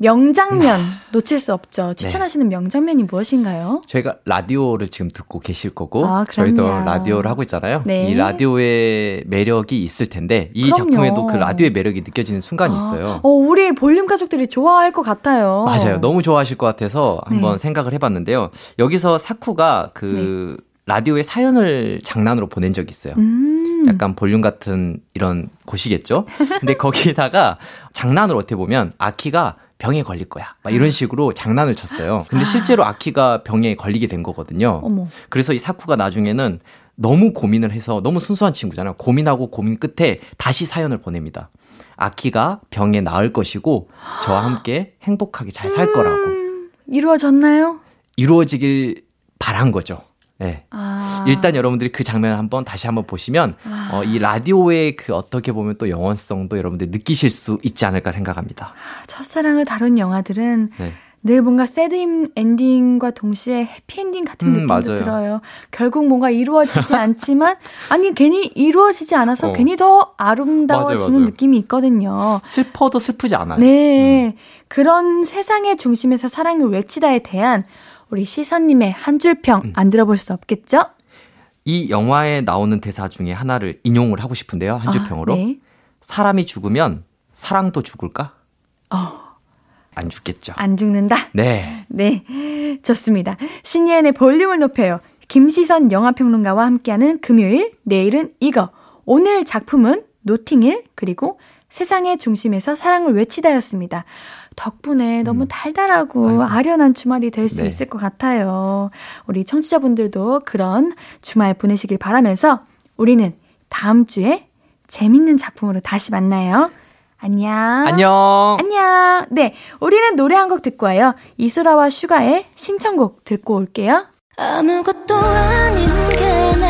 명장면 놓칠 수 없죠. 네. 추천하시는 네. 명장면이 무엇인가요? 저희가 라디오를 지금 듣고 계실 거고 아, 저희도 라디오를 하고 있잖아요. 네. 이 라디오의 매력이 있을 텐데 이 그럼요. 작품에도 그 라디오의 매력이 느껴지는 순간이 아, 있어요. 어, 우리 볼륨 가족들이 좋아할 것 같아요. 맞아요. 너무 좋아하실 것 같아서 한번 네. 생각을 해봤는데요. 여기서 사쿠가 그 네. 라디오에 사연을 장난으로 보낸 적이 있어요. 음. 약간 볼륨 같은 이런 곳이겠죠. 근데 [laughs] 거기다가 장난으로 어떻게 보면 아키가 병에 걸릴 거야. 막 이런 식으로 장난을 쳤어요. 근데 실제로 아키가 병에 걸리게 된 거거든요. 어머. 그래서 이 사쿠가 나중에는 너무 고민을 해서 너무 순수한 친구잖아요. 고민하고 고민 끝에 다시 사연을 보냅니다. 아키가 병에 나을 것이고 저와 함께 행복하게 잘 살 거라고. 음, 이루어졌나요? 이루어지길 바란 거죠. 네. 아. 일단 여러분들이 그 장면을 한번 다시 한번 보시면 아. 어, 이 라디오의 그 어떻게 보면 또 영원성도 여러분들 느끼실 수 있지 않을까 생각합니다. 아, 첫사랑을 다룬 영화들은 네. 늘 뭔가 새드 엔딩과 동시에 해피엔딩 같은 음, 느낌도 맞아요. 들어요. 결국 뭔가 이루어지지 [laughs] 않지만 아니 괜히 이루어지지 않아서 어. 괜히 더 아름다워지는 맞아요, 맞아요. 느낌이 있거든요. 슬퍼도 슬프지 않아요. 네. 음. 그런 세상의 중심에서 사랑을 외치다에 대한 우리 시선님의 한 줄평 음. 안 들어볼 수 없겠죠? 이 영화에 나오는 대사 중에 하나를 인용을 하고 싶은데요. 한 줄평으로. 아, 네. 사람이 죽으면 사랑도 죽을까? 어. 안 죽겠죠. 안 죽는다? 네. 네. 좋습니다. 신예은의 볼륨을 높여요. 김시선 영화평론가와 함께하는 금요일, 내일은 이거. 오늘 작품은 노팅힐, 그리고 세상의 중심에서 사랑을 외치다였습니다. 덕분에 너무 음. 달달하고 아이고. 아련한 주말이 될수 네. 있을 것 같아요. 우리 청취자분들도 그런 주말 보내시길 바라면서 우리는 다음 주에 재밌는 작품으로 다시 만나요. 안녕. 안녕. 안녕. 네. 우리는 노래 한 곡 듣고 와요. 이소라와 슈가의 신청곡 듣고 올게요. 아무것도 아닌 게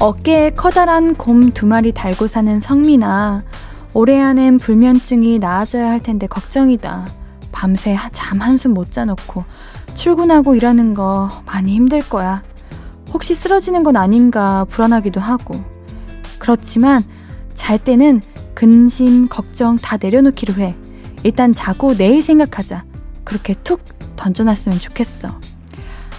어깨에 커다란 곰 두 마리 달고 사는 성민아. 올해 안엔 불면증이 나아져야 할 텐데 걱정이다. 밤새 잠 한숨 못 자놓고 출근하고 일하는 거 많이 힘들 거야. 혹시 쓰러지는 건 아닌가 불안하기도 하고. 그렇지만 잘 때는 근심, 걱정 다 내려놓기로 해. 일단 자고 내일 생각하자. 그렇게 툭 던져놨으면 좋겠어.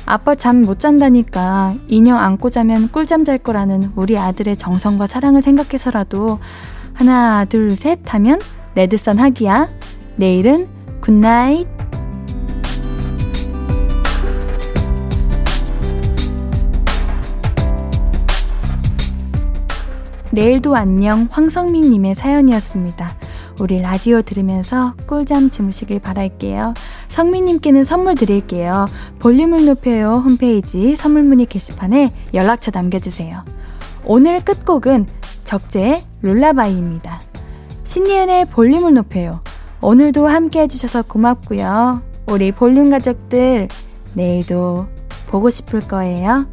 아빠 잠 못 잔다니까 인형 안고 자면 꿀잠 잘 거라는 우리 아들의 정성과 사랑을 생각해서라도 하나, 둘, 셋 하면 red sun 하기야. 내일은 굿나잇. 내일도 안녕 황성민님의 사연이었습니다. 우리 라디오 들으면서 꿀잠 주무시길 바랄게요. 성민님께는 선물 드릴게요. 볼륨을 높여요 홈페이지 선물 문의 게시판에 연락처 남겨주세요. 오늘 끝곡은 적재의 룰라바이입니다. 신예은의 볼륨을 높여요. 오늘도 함께 해주셔서 고맙고요. 우리 볼륨 가족들, 내일도 보고 싶을 거예요.